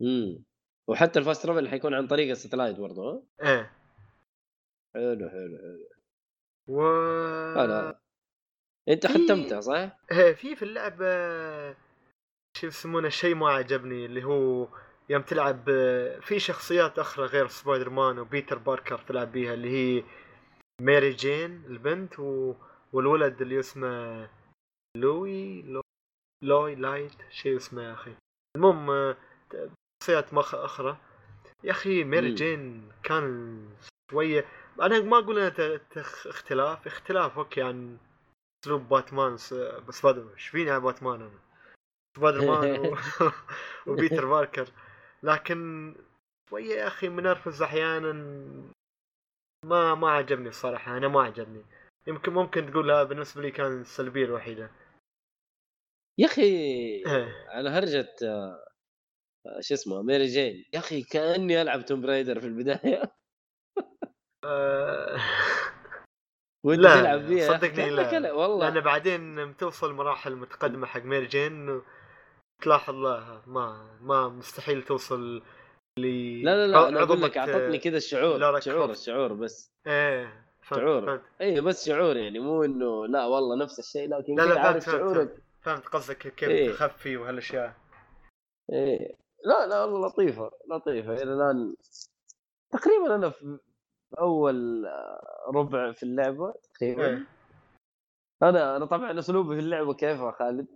مم. وحتى ال fast travel حيكون عن طريق ال satellite برضه ها؟ إيه حلو حلو حلو و أنت ختمتها صح؟ إيه، في في اللعبه شو يسمونه شيء ما عجبني اللي هو يوم تلعب في شخصيات أخرى غير سبايدر مان وبيتر باركر تلعب بيها اللي هي ماري جين البنت و... والولد اللي اسمه لوي لو... لوي لايت شيء اسمه يا أخي المهم شخصيات مخ أخرى يا أخي ماري مم. جين كان شوية أنا ما أقول انها اختلاف اختلاف okay عن اسلوب باتمان س- بس بدر إيش فيني على باتمان أنا؟ سبايدر مان و... وبيتر باركر لكن شوية يا أخي منرفز أحيانا. ما ما عجبني الصراحة أنا ما عجبني. يمكن ممكن تقول هذا بالنسبة لي كان السلبية الوحيدة. يا أخي إيه. على هرجة آه، آه، شو اسمه ميري جين. يا أخي كأني ألعب توم رايدر في البداية. آه، وانت لا، تلعب فيها صدقني لا. ألعب- والله. لأن بعدين توصل مراحل متقدمة حق ميري جين تلاحظ لا ما ما مستحيل توصل ل لا لا لا أنا أقول لك أعطتني كذا الشعور شعور. الشعور بس. إيه فهمت شعور. فهمت. اي بس شعور يعني مو إنه لا والله نفس الشيء لكن لا لا فهمت عارف فهمت, شعورك. فهمت, فهمت قصدك كيف إيه. تخفي وهالأشياء. إيه. لا لا والله لطيفة لطيفة. إلى الآن تقريبا أنا في أول ربع في اللعبة تقريبا. إيه. أنا أنا طبعا أسلوبي في اللعبة كيف يا خالد؟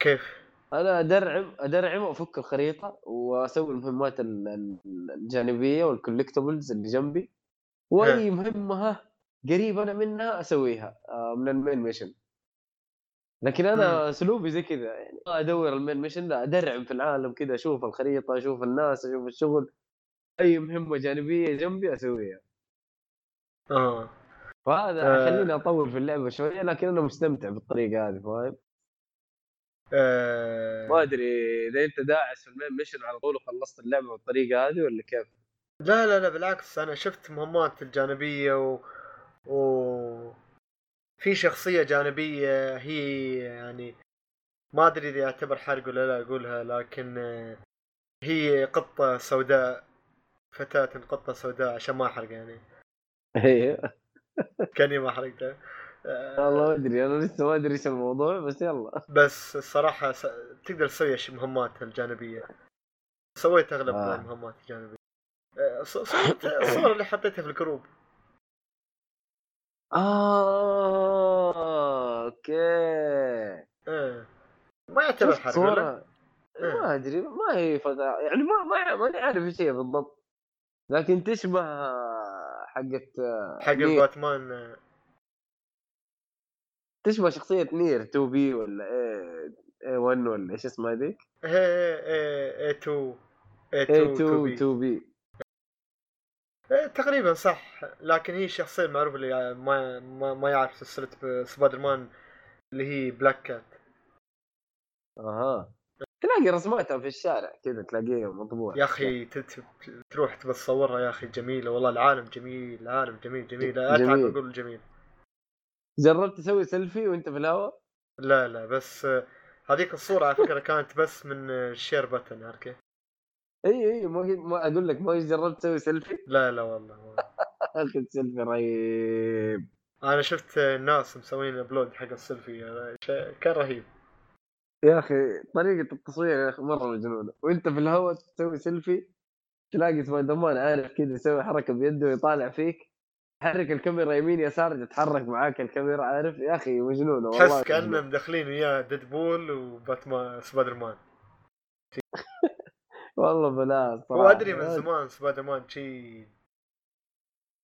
كيف؟ أنا أدرعم أدرعم وأفك الخريطة وأسوي المهمات ال- ال- الجانبية وال collectibles اللي جنبي. وأي مهمة ها قريب أنا منها أسويها آه، من ال main mission. لكن أنا أسلوبي زي كذا يعني. ما أدور ال main mission لا أدرعم في العالم كذا أشوف الخريطة أشوف الناس أشوف الشغل. أي مهمة جانبية جنبي أسويها. آه فهذا آه. خليني أطول في اللعبة شوية لكن أنا مستمتع بالطريقة هذه فاهم آه، ما أدري إذا أنت داعس في ال main mission على طول وخلصت اللعبة بالطريقة هذه ولا كيف؟ لا لا لا بالعكس أنا شفت مهمات الجانبية و, و... في شخصية جانبية هي يعني ما أدري إذا يعتبر حرق ولا لا أقولها لكن هي قطة سوداء فتاة قطة سوداء عشان ما أحرق يعني أيوه. كاني ما حرقتها آه، والله ما أدري أنا لسه ما أدري إيش الموضوع بس يلا. بس الصراحة س... تقدر تسوي أشي- مهمات الجانبية. سويت أغلب آه. المهمات الجانبية. آه، ص- صورة الصور اللي حطيتها في ال group. آه okay. إيه. ما يعتبر حرق ولا؟ إيه. ما أدري ما هي فتاة يعني ما ما ماني عارف إيش هي بالضبط. لكن تشبه حقت حق نير. الباتمان آه، تشبه شخصية نير 2 بي ولا إيه 1 ولا إيش اسمها هذيك؟ إيه إيه 2 إيه إيه 2 2 2 2 بي. إيه تقريبا صح لكن هي الشخصية المعروفة اللي ما ما, ما يعرف سلسلة سبايدر مان اللي هي بلاك كات. أها. تلاقي رسماتها في الشارع كذا تلاقيها مطبوعة يا أخي تروح تبى تصورها يا أخي جميلة والله العالم جميل العالم جميل جميل أتعب. أقول جميل جربت تسوي سيلفي وأنت في الهواء؟ لا لا بس هذيك الصورة على فكرة كانت بس من ال share button عارف كيف؟ إي إي ما أقول لك ما جربت تسوي سيلفي؟ لا لا والله. أخذ سيلفي رهيب أنا شفت آه، ناس مسوين upload حق السيلفي شيء- كان رهيب يا أخي طريقة التصوير يا أخي مرة مجنونة. وأنت في الهواء تسوي سيلفي تلاقي سبايدر مان عارف كذا يسوي حركة بيده ويطالع فيك. حرك الكاميرا يمين يسار تتحرك معاك الكاميرا عارف؟ يا أخي مجنونة والله تحس مجنونة. كأنهم داخلين وياه ديدبول وباتمان سبايدر مان. والله بلا صراحة هو أدري من زمان سبايدر مان شي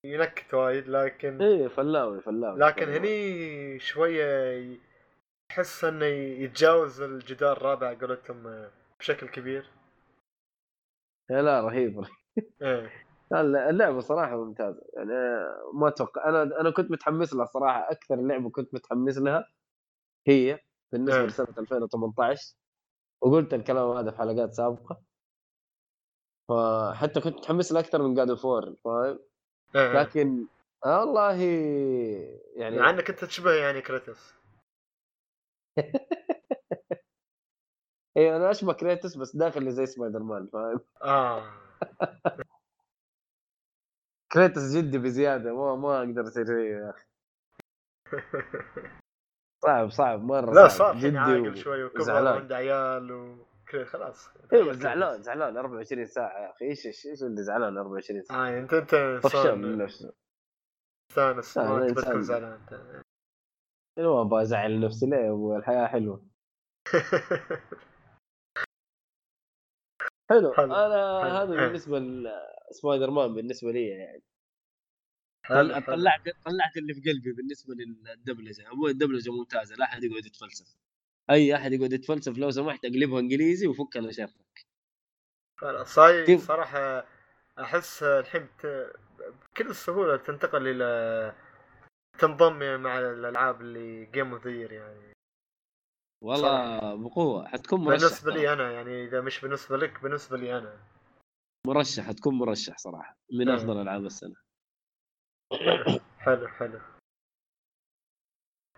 ينكت وايد لكن إيه فلاوي فلاوي لكن فلاوي. هني شوية تحس إنه يتجاوز الجدار الرابع قولتهم آه، بشكل كبير. يا لا رهيب. رهيب. إيه. لا، اللعبة صراحة ممتازة. يعني ما أتوقع أنا أنا كنت متحمس لها صراحة. أكثر لعبة كنت متحمس لها هي بالنسبة إيه. لسنة 2018 وقلت الكلام هذا في حلقات سابقة. فحتى كنت متحمس لها أكثر من God of فاهم؟ إيه. لكن آه والله يعني مع إنك أنت تشبه يعني كريتوس. أيوه أنا أشبه كريتوس بس داخل زي سبايدر مان فاهم؟ آه. كريتوس جدي بزيادة ما ما أقدر أصير زيه يا أخي. صعب صعب مرة لا صعب صار الحين عاقل شوي وكبر. وعنده عيال وكذا خلاص. أيوه زعلان زعلان 24 ساعة يا أخي. إيش إيش إيش اللي زعلان 24 ساعة؟ آه أنت أنت طفشان من نفسه. مستانس لا، ما إنسان. زعلان. أنا ما أبغى أزعل نفسي ليه والحياة حلوة حلو حلو، أنا. هذا. بالنسبة لسبايدر مان بالنسبة لي يعني. طلعت طلعت اللي في قلبي بالنسبة للدبلجة عموما الدبلجة ممتازة لا أحد يقعد يتفلسف أي أحد يقعد يتفلسف لو سمحت أقلبها إنجليزي وفك على شرك كيف؟ صراحة أحس الحين بكل سهولة تنتقل إلى تنضم مع الألعاب اللي game of يعني. والله بقوة. حتكون مرشح بالنسبة ترى. لي أنا يعني إذا مش بالنسبة لك بالنسبة لي أنا. مرشح حتكون مرشح صراحة. من إيه. أفضل ألعاب السنة. حلو حلو.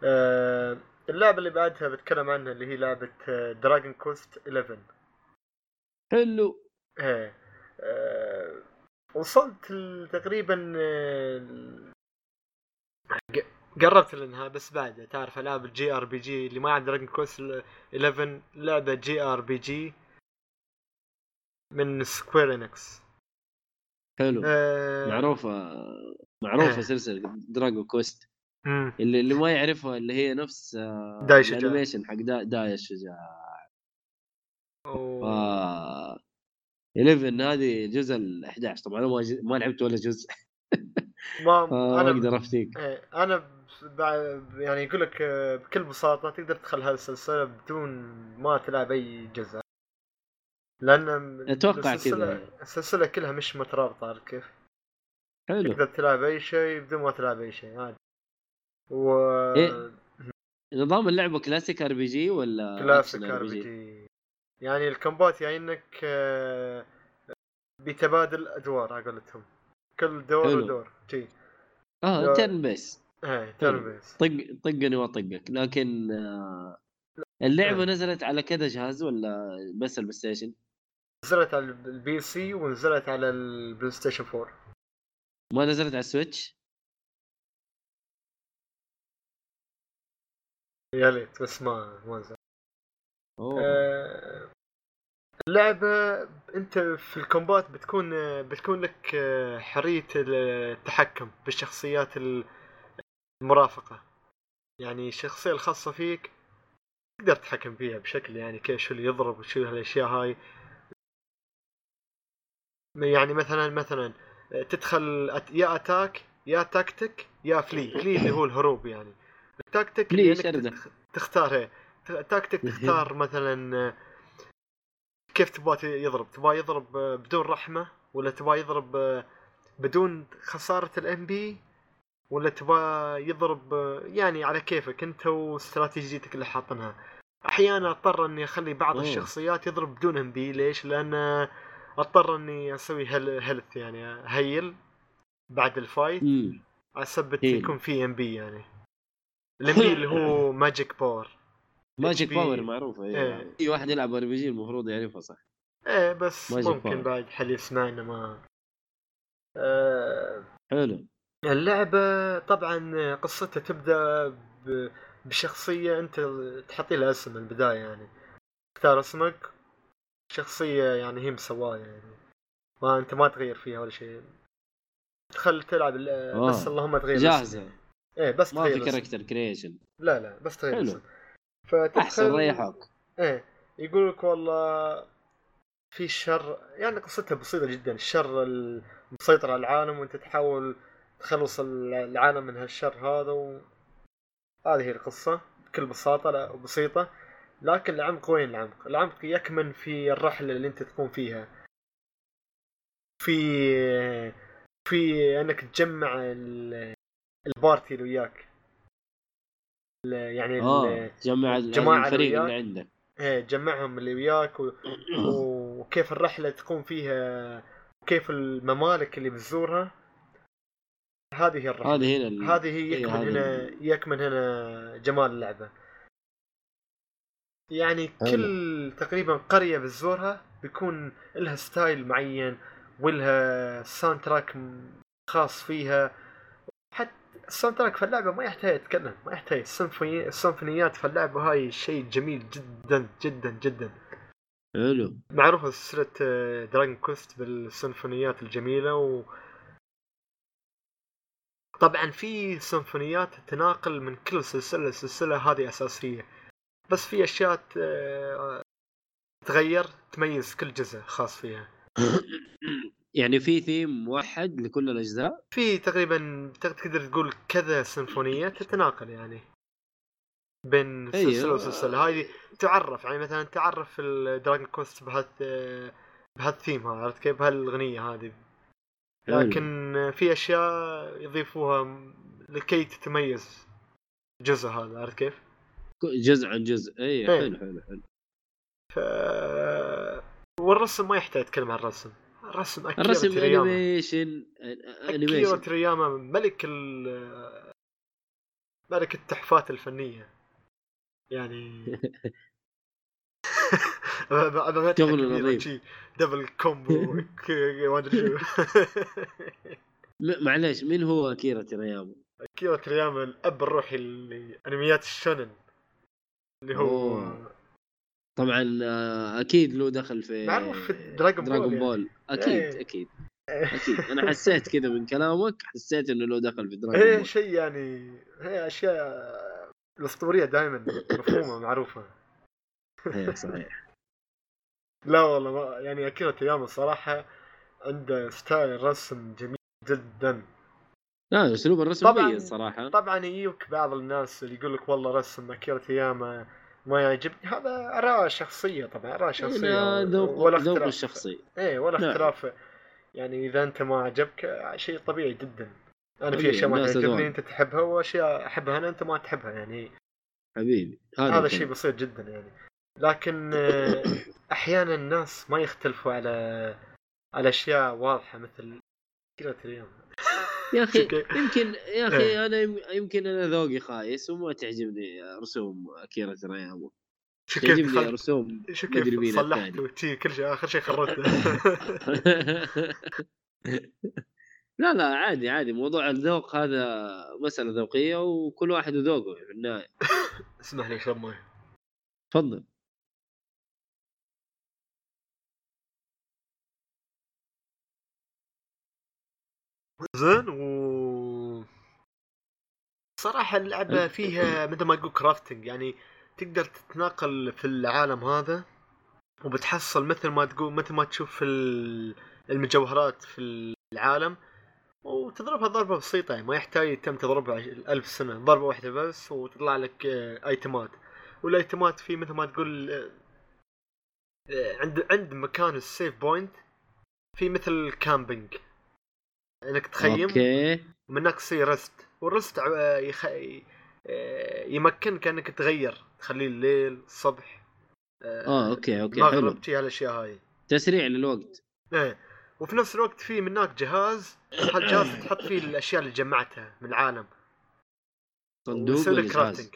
آه اللعبة اللي بعدها بتكلم عنها اللي هي لعبة Dragon Quest 11 حلو. إيه. آه، وصلت تقريبا آه، قربت لانها بس بعد تعرف ألعاب ال JRPG اللي ما عند Dragon Quest 11 لعبة JRPG من Square Enix حلو. آه معروفة معروفة إيه. سلسلة Dragon Quest مم. اللي, اللي ما يعرفها اللي هي نفس آه، داي شجاع. ال animation حق دا داي الشجاع و- آه 11 هذه الجزء ال 11 طبعا أنا ما, ج- ما لعبت ولا جزء. ما آه أنا أقدر أفتيك. إيه، أنا يعني يقول لك آه، بكل بساطة تقدر تدخل هذه السلسلة بدون ما تلعب أي جزء لأن السلسلة- كذا. السلسله كلها مش مترابطة عارف كيف؟ حلو. تقدر تلعب أي شيء بدون ما تلعب أي شيء عادي. و إيه؟ نظام اللعبة classic RPG ولا classic RP G؟ يعني ال combat يعني إنك آه، بتبادل أدوار على قولتهم. كل دور حلو. ودور جي آه لا. turn base إيه حلو. base طق طقني وأطقك لكن آه اللعبة إيه. نزلت على كذا جهاز ولا بس ال PlayStation؟ نزلت على ال PC ونزلت على ال PlayStation 4 ما نزلت على ال Switch؟ يا ليت بس ما ما نزل أوه آه، اللعبة انت في ال combat بتكون بتكون لك حرية التحكم بالشخصيات المرافقة. يعني الشخصية الخاصة فيك تقدر تتحكم فيها بشكل يعني كيف شو اللي يضرب وشو هالأشياء هاي. يعني مثلا مثلا تدخل يا attack يا تاكتيك يا flee. flee اللي هو الهروب يعني. التاكتيك اللي ليش انك أردة؟ تخ- تختار إيه. ت- تاكتيك تختار مثلا كيف تبغى يضرب؟ تبغى يضرب آه، بدون رحمة ولا تبغى يضرب آه، بدون خسارة ال MP ولا تبغى يضرب آه، يعني على كيفك انت واستراتيجيتك اللي حاطنها. أحيانا أضطر إني أخلي بعض أوه. الشخصيات يضرب بدون MP ليش؟ لأن أضطر إني أسوي heal health يعني heal بعد ال fight على سبب. يكون في MP يعني. ال MP اللي هو magic power magic. power معروفة إيه. أي واحد يلعب RPG المفروض يعرفها صح إيه بس Magic ممكن Power. بعد حد يسمعنا ما آه حلو اللعبة طبعا قصتها تبدأ ب- بشخصية أنت تحطي لها اسم من البداية يعني تختار اسمك شخصية يعني هي مسواها يعني ما أنت ما تغير فيها ولا شيء تدخل تلعب آه. بس اللهم تغير. جاهزة إيه بس ما تغير في. character creation لا لا بس تغير حلو. الاسم فتدخل أحسن ريحوك إيه يقول لك والله في شر يعني قصتها بسيطة جدا. الشر المسيطر على العالم وأنت تحاول تخلص العالم من هالشر هذا و... هذه هي القصة بكل بساطة لا بسيطة. لكن العمق وين العمق؟ العمق يكمن في الرحلة اللي أنت تكون فيها. في في أنك تجمع ال- البارتي اللي وياك. يعني ال- آه جمع الجماعة اللي الفريق. اللي عندك. إيه تجمعهم اللي وياك و... وكيف الرحلة تكون فيها وكيف الممالك اللي بتزورها. هذه هي الرحلة. هذه هنا ال- هذه هي إيه، يكمن هذه هنا يكمن هنا جمال اللعبة. يعني كل تقريبا قرية بتزورها بيكون لها style معين ولها soundtrack خاص فيها. حتى ال soundtrack في اللعبة ما يحتاج يتكلم ما يحتاج. السيمفوني السيمفونيات في اللعبة هاي شيء جميل جدا جدا جدا. حلو. معروفة سلسلة Dragon Quest بالسيمفونيات الجميلة و طبعا في سيمفونيات تناقل من كل سلسلة السلسلة هذه أساسية. بس في أشياء ت- تغير تميز كل جزء خاص فيها. يعني في ثيم موحد لكل الأجزاء في تقريبا تقدر تقول كذا سيمفونية تتناقل يعني بين أيوة. سلسلة وسلسلة هذه تعرف يعني مثلا تعرف ال Dragon Quest بهذا بهالثيم هذا عرفت كيف بهالأغنية هذه. لكن في أشياء يضيفوها لكي تتميز الجزء هذا عرفت كيف؟ جزء عن جزء أي إيه. حلو حلو حلو ف والرسم ما يحتاج يتكلم عن الرسم الرسم أكيرا الرسم تورياما animation أكيرا animation تورياما ملك ال ملك التحفات الفنية يعني شغل نظيف. double combo ما أدري معليش مين هو أكيرا تورياما؟ أكيرا تورياما الأب الروحي لأنميات الشونن اللي هو أوه. طبعا آه، أكيد له دخل في Dragon Ball Dragon يعني. Ball أكيد إيه. أكيد أكيد. أنا حسيت كذا من كلامك حسيت إنه له دخل في Dragon هي Ball شيء يعني هي أشياء الأسطورية دائما مفهومة معروفة. إيه، صحيح. لا والله ما يعني اكيرا تورياما الصراحة عنده style رسم جميل جدا. لا أسلوب الرسم طبعاً- مميز صراحة. طبعا يجيك بعض الناس اللي يقول لك والله رسم اكيرا تياما ما يعجبني. هذا أراء شخصية طبعا أراء شخصية هنا ذوق ولا ذوق اختلاف الشخصي إيه ولا نعم. اختلاف يعني إذا أنت ما عجبك شيء طبيعي جدا. أنا في أشياء ما تعجبني. أنت تحبها وأشياء أحبها أنا أنت ما تحبها يعني. حبيبي هذا. شيء بسيط جدا يعني. لكن آه، أحيانا الناس ما يختلفوا على على أشياء واضحة مثل كذا تريم يا أخي؟ يمكن يا إيه. أخي أنا يم- يمكن أنا ذوقي خايس وما تعجبني رسوم أكيرا كيف تعجبني دخلت رسوم مدري مين صلحت. وتي كل شيء آخر شيء خربته لا لا عادي عادي. موضوع الذوق هذا مسألة ذوقية وكل واحد وذوقه في النهاية. اسمح لي اشرب مويه تفضل. زين و صراحة اللعبة فيها مثل ما تقول crafting يعني تقدر تتناقل في العالم هذا وبتحصل مثل ما تقول مثل ما تشوف المجوهرات في العالم وتضربها ضربة بسيطة يعني ما يحتاج تم تضربها ألف سنة ضربة واحدة بس وتطلع لك آه، item ات وال item ات في مثل ما تقول آه، آه، عند عند مكان ال save point في مثل camping إنك تخيم أوكي. من هناك تصير rest وال rest يخ... آه، يمكنك انك تغير تخليه الليل الصبح آه أوكي أوكي حلو. مغرب شي هالأشياء هاي. تسريع للوقت. إيه وفي نفس الوقت في من هناك جهاز هالجهاز تحط فيه الأشياء اللي جمعتها من العالم؟ صندوق ولا جهاز؟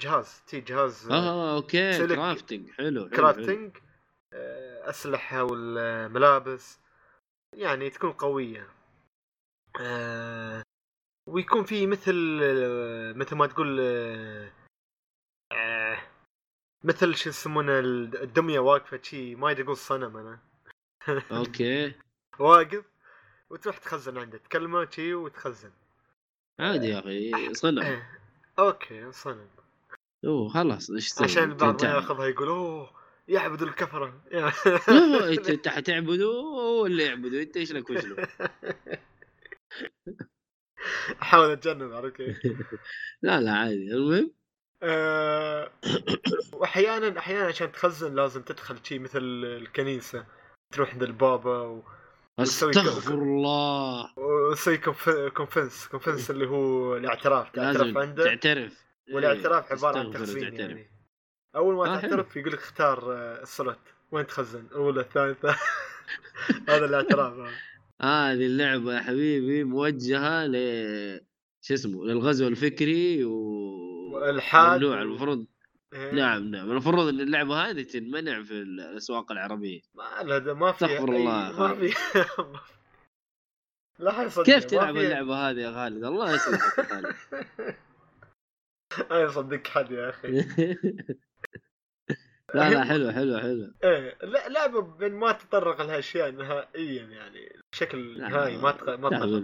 جهاز تي جهاز آه، آه أوكي يسوي لك crafting حلو حلو. crafting آه، أسلحة والملابس يعني تكون قوية. آه، ويكون في مثل آه، مثل ما تقول آه، آه، مثل شو يسمونه الدمية واقفة شي ما ادري أقول صنم أنا أوكي واقف وتروح تخزن عنده تكلمه شي وتخزن عادي يا أخي إيه. أوكي صنم أوه خلاص إيش؟ عشان البعض ما. ياخذها يقول أوه يعبد الكفرة إنت هو اللي يعبده إنت إيش لك وش له؟ أحاول أتجنب عرفت كيف؟ لا لا عادي. المهم؟ آه، واحيانا أحيانا عشان تخزن لازم تدخل شيء مثل الكنيسة. تروح عند البابا و... أستغفر الله. وتسوي conf- confess confess اللي هو الاعتراف. تعترف عنده؟ تعترف. والاعتراف إيه، عبارة عن تخزين. يعني. أول ما آه،. تعترف يقول لك اختار آه، ال slot وين تخزن؟ الاولى الثالثة. هذا الاعتراف. آه. هذه اللعبة يا حبيبي موجهة ل شو اسمه للغزو الفكري و والإلحاد المفروض إيه. نعم نعم المفروض إن اللعبة هذه تنمنع في الأسواق العربية. ما لا ده ما في استغفر الله ما في لا حيصدق كيف تلعب اللعبة هذه يا خالد؟ الله يصلحك يا خالد. ما يصدق حد يا أخي. لا لا حلو حلو حلو. إيه لا لعبة من ما تطرق لهالأشياء نهائيا يعني بشكل نهائي ما تق... ما تطرق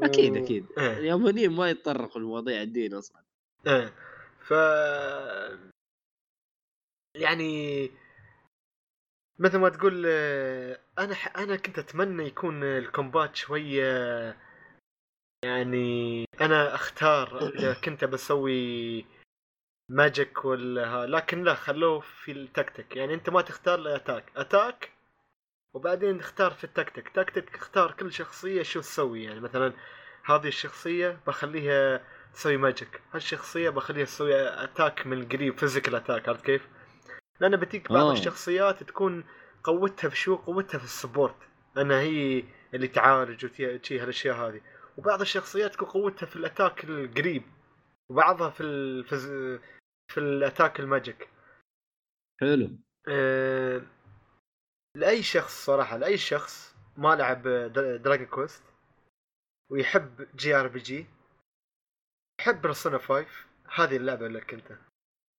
أكيد أكيد. اليابانيين ما يتطرقوا لمواضيع الدين أصلا. إيه. ف يعني مثل ما تقول آه، أنا ح... أنا كنت أتمنى يكون ال combat شوية يعني أنا أختار إذا كنت بسوي magic ولا ها لكن لا خلوه في التكتيك. يعني أنت ما تختار ال attack attack وبعدين تختار في ال tactic. tactic اختار كل شخصية شو تسوي. يعني مثلا هذه الشخصية بخليها تسوي magic هالشخصية بخليها تسوي attack من قريب physical attack عرفت كيف؟ لأن بتجيك بعض آه. الشخصيات تكون قوتها في شو؟ قوتها في ال support انها هي اللي تعالج وشي هالأشياء هذه. وبعض الشخصيات تكون قوتها في ال attack القريب. وبعضها في ال... في, ال attack ال magic. حلو. أه... لأي شخص صراحة لأي شخص ما لعب Dragon Quest ويحب JRPG يحب Persona 5 هذه اللعبة لك أنت.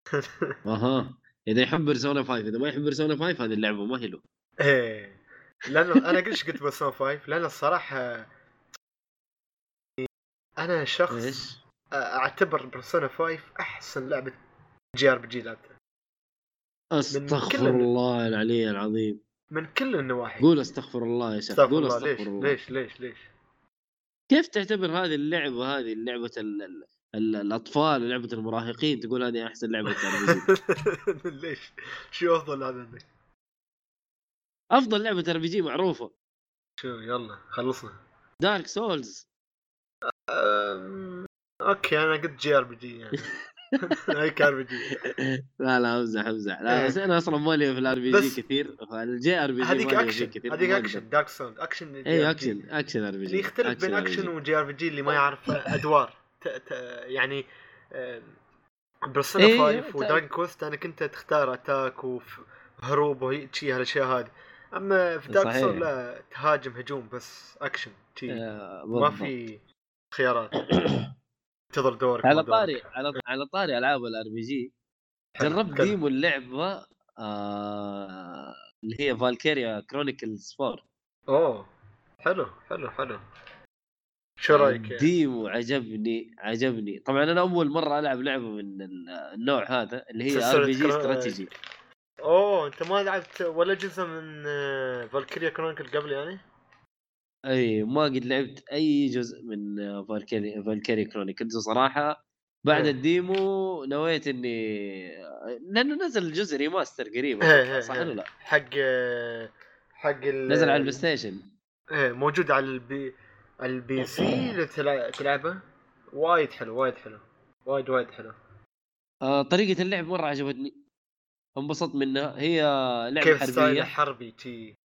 أها. إذا يحب Persona 5 إذا ما يحب Persona 5 هذه اللعبة ما هي له. إيه. لأنه أنا قلت قلت Persona 5 لأن الصراحه أنا شخص؟ أعتبر Persona 5 أحسن لعبة JRPG لعبتها أستغفر الله العلي العظيم. من كل النواحي. قول أستغفر الله يا شيخ أستغفر قول الله. أستغفر ليش؟ الله. ليش؟ ليش؟ ليش؟ كيف تعتبر هذه اللعبة هذه لعبه ال... ال... ال... الأطفال ولعبه المراهقين تقول هذه أحسن لعبة ليش؟ شو أفضل هذا عندك؟ أفضل لعبة RPG معروفة. شو يلا خلصنا. Dark Souls أم... أوكي أنا قلت JRPG يعني. هيك RPG لا لا امزح امزح لا إيه. بس أنا أصلا مالي في الار بي جي كثير فالجي ار بي جي هذيك اكشن هذيك ما اكشن. دارك سولد اكشن اي اكشن اكشن ار بي جي اللي يختلف بين اكشن وجي ار بي جي اللي ما يعرف أدوار. يعني إيه، 5 ت- ودراجون كويست أنا كنت تختار اتاك وهروب وهي شي هالأشياء هذه أما في دارك. سول لا تهاجم هجوم بس اكشن شي آه، ما بالضبط. في خيارات انتظر دورك على. طاري على على طاري ألعاب ال RPG جربت. demo اللعبة آه اللي هي Valkyria Chronicles 4 أوه حلو حلو حلو شو رأيك يعني؟ demo عجبني عجبني طبعا أنا أول مرة ألعب لعبة من ال- النوع هذا اللي هي RPG استراتيجي أوه أنت ما لعبت ولا جزء من Valkyria Chronicles قبل يعني؟ أي ما قد لعبت أي جزء من Valkyria Valkyria Chronicles وصراحه بعد إيه. ال demo نويت إني لأنه نزل جزء remaster قريب إيه، إيه، صح إيه. ولا لا؟ حق حق ال... نزل على ال PlayStation. إيه موجود على ال P ال PC تلعبه؟ وايد حلو وايد حلو وايد وايد حلو. آه طريقة اللعب مرة عجبتني. انبسطت منها. هي لعبة كيف style حربية. حربي تي.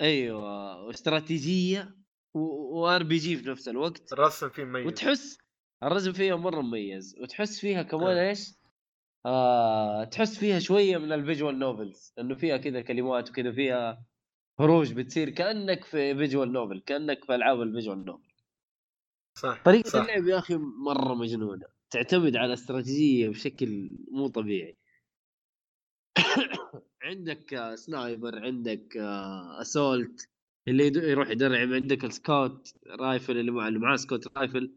أيوه. واستراتيجيه و RPG في نفس الوقت الرسم فيه مميز وتحس الرسم فيها مرة مميز وتحس فيها كمان آه. إيش؟ آه تحس فيها شوية من ال visual novels إنه فيها كذا كلمات وكذا فيها هروج بتصير كأنك في visual novel كأنك في ألعاب ال visual novel صح طريقة صح. اللعب يا أخي مرة مجنونة تعتمد على استراتيجية بشكل مو طبيعي عندك آه، sniper عندك آه، assault اللي يروح يدرعم عندك ال scout rifle اللي مع اللي معاه scout rifle.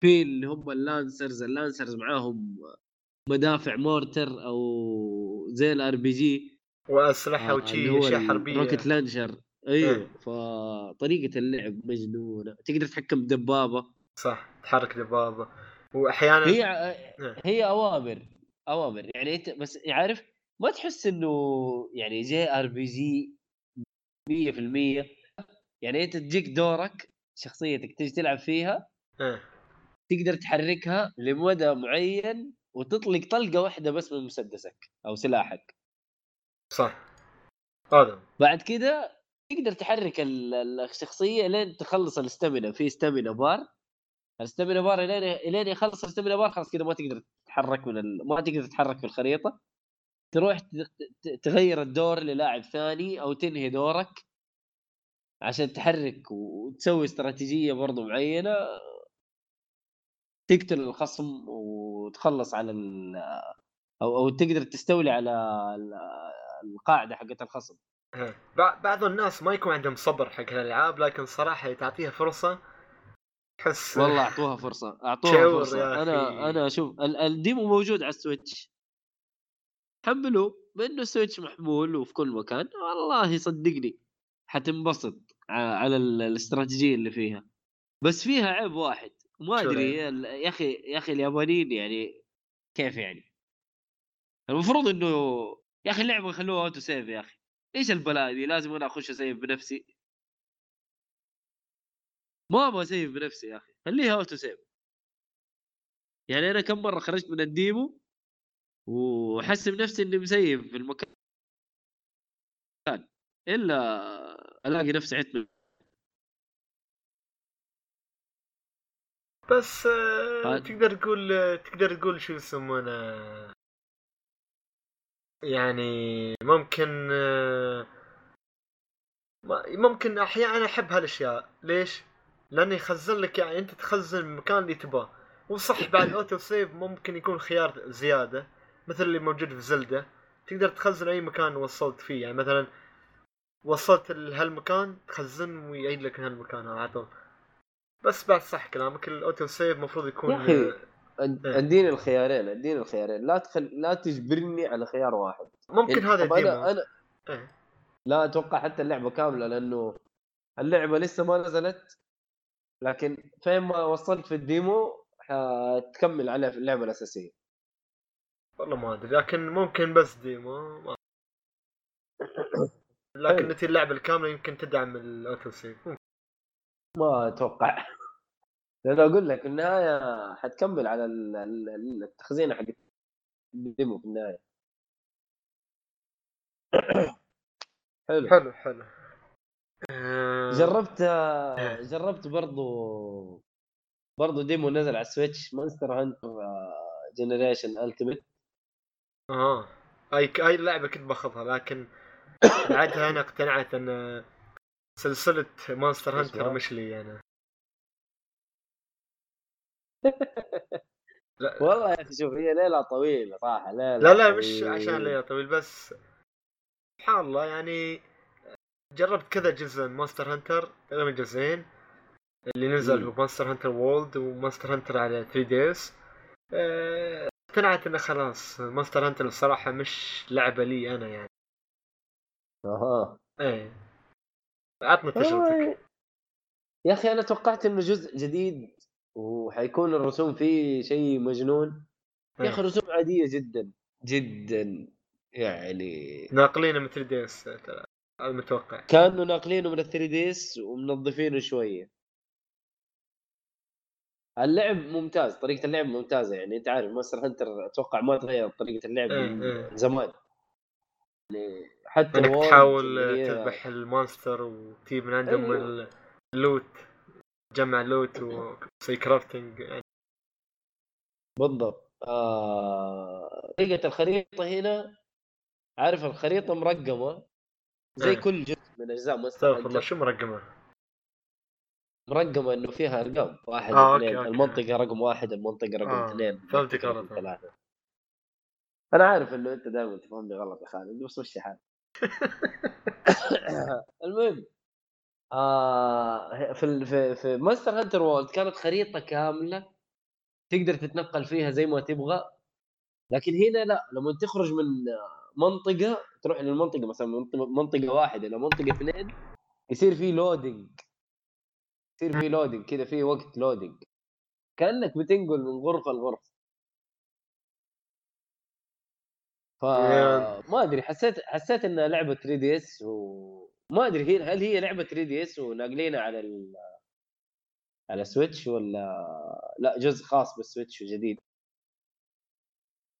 في اللي هم ال lancers ال lancers معاهم مدافع mortar أو زي ال RPG. وأسلحة آه، وشي أشياء حربية. rocket launcher أيوه. فطريقة اللعب مجنونة. تقدر تتحكم بدبابة. صح تحرك دبابة. وأحيانا هي إيه. هي أوامر أوامر. يعني أنت بس عارف ما تحس إنه يعني JRPG 100% يعني أنت تجيك دورك شخصيتك تجي تلعب فيها إيه. تقدر تحركها لمدى معين وتطلق طلقة واحدة بس من مسدسك أو سلاحك. صح. هذا بعد كده تقدر تحرك ال- ال- الشخصية لين تخلص ال stamina في stamina bar. ال stamina bar لين لين يخلص ال stamina bar خلاص كذا ما تقدر تتحرك من ال... ما تقدر تتحرك في الخريطة. تروح تغير الدور للاعب ثاني أو تنهي دورك عشان تحرك وتسوي استراتيجية برضو معينة تقتل الخصم وتخلص على ال... أو أو تقدر تستولي على ال- القاعدة حقت الخصم إيه. بع- بعض الناس ما يكون عندهم صبر حق الالعاب لكن صراحة تعطيها فرصة تحس والله أعطوها فرصة أعطوها فرصة أنا. أنا شوف ال- الـ demo موجود على ال Switch حملوه بانه ال Switch محمول وفي كل مكان. والله صدقني حتنبسط على ال- الاستراتيجية اللي فيها. بس فيها عيب واحد. ما أدري يا أخي يا أخي اليابانيين يعني كيف يعني؟ المفروض إنه يا أخي اللعبة يخلوها auto save يا أخي. إيش البلاء دي؟ لازم أنا أخش اسيف بنفسي. ما أبغى اسيف بنفسي يا أخي. خليها auto save يعني أنا كم مرة خرجت من ال demo واحسب نفسي إني مسيف في المكان. إلا ألاقي نفسي عدت بس آه، تقدر تقول تقدر تقول شو يسمونه؟ يعني ممكن آه، ممكن أحيانا أحب هالأشياء. ليش؟ لأنه يخزن لك يعني أنت تخزن المكان اللي تباه وصح بعد ال auto save ممكن يكون خيار زيادة. مثل اللي موجود في Zelda تقدر تخزن أي مكان وصلت فيه. يعني مثلا وصلت لهالمكان تخزن ويعيد لك هالمكان على طول. بس بعد صح كلامك ال auto save المفروض يكون يا أد- إيه. أديني الخيارين أديني الخيارين. لا تخل... لا تجبرني على خيار واحد. ممكن يعني هذا أنا أنا إيه. لا أتوقع حتى اللعبة كاملة لأنه اللعبة لسه ما نزلت. لكن فين ما وصلت في ال demo حتكمل عليها في اللعبة الأساسية. والله ما أدري لكن ممكن بس demo ما لكن. نتي اللعبة الكاملة يمكن تدعم ال auto save. ما أتوقع. لأنه أقول لك النهاية حتكمل على ال- ال- التخزينه حق ال demo في النهاية. حلو. حلو حلو. آه، جربت إيه. جربت برضو برضو demo نزل على ال Switch Monster Hunter Generations Ultimate آه أي أي لعبة كنت باخذها لكن بعدها أنا اقتنعت إن سلسلة Monster إيش Hunter؟ مش لي أنا لا والله يا أخي شوف هي ليلة طويلة صراحة ليلة لا, لا مش. عشان ليلة طويل بس سبحان الله يعني جربت كذا جزء Monster Hunter تقريبا جزئين اللي نزل. هو Monster Hunter World و Monster Hunter على 3DS اقتنعت إنه خلاص Monster Hunter الصراحة مش لعبة لي أنا يعني. أها. إيه. عطنا تجربتك. يا أخي أنا توقعت إنه جزء جديد وحيكون الرسوم فيه شيء مجنون. يا أخي إيه. رسوم عادية جدا جدا يعني. ناقلينه من 3DS ترى هذا متوقع. كانوا ناقلينه من ال 3DS ومنظفينه شوية. اللعب ممتاز طريقة اللعب ممتازة يعني أنت عارف Monster Hunter أتوقع ما تغيرت طريقة اللعب إيه، من إيه. زمان يعني حتى إنك تحاول تذبح ال monster وتجيب من عندهم أيوه. ال loot تجمع loot وتسوي crafting يعني بالضبط آه... طريقة الخريطة هنا عارف الخريطة مرقمة زي إيه. كل جزء من أجزاء Monster استغفر الله شو مرقمة مرقمه إنه فيها أرقام واحد آه، اثنين okay، okay. المنطقة رقم واحد المنطقة رقم آه، اثنين فهمتك. رقم ثلاثة أنا عارف إنه أنت دائما تفهمني غلط يا خالد بس مشي حالك المهم آه في ال- في في Monster Hunter World كانت خريطة كاملة تقدر تتنقل فيها زي ما تبغى لكن هنا لا لما تخرج من منطقة تروح للمنطقه مثلا منط- منطقة واحدة إلى منطقة اثنين يصير في loading يصير في loading كذا في وقت loading كأنك بتنقل من غرفة لغرفة. فما أدري حسيت حسيت إنها لعبة 3 DS وما أدري هي هل هي لعبة 3 DS وناقلينها على ال... على Switch ولا لا جزء خاص بال Switch وجديد.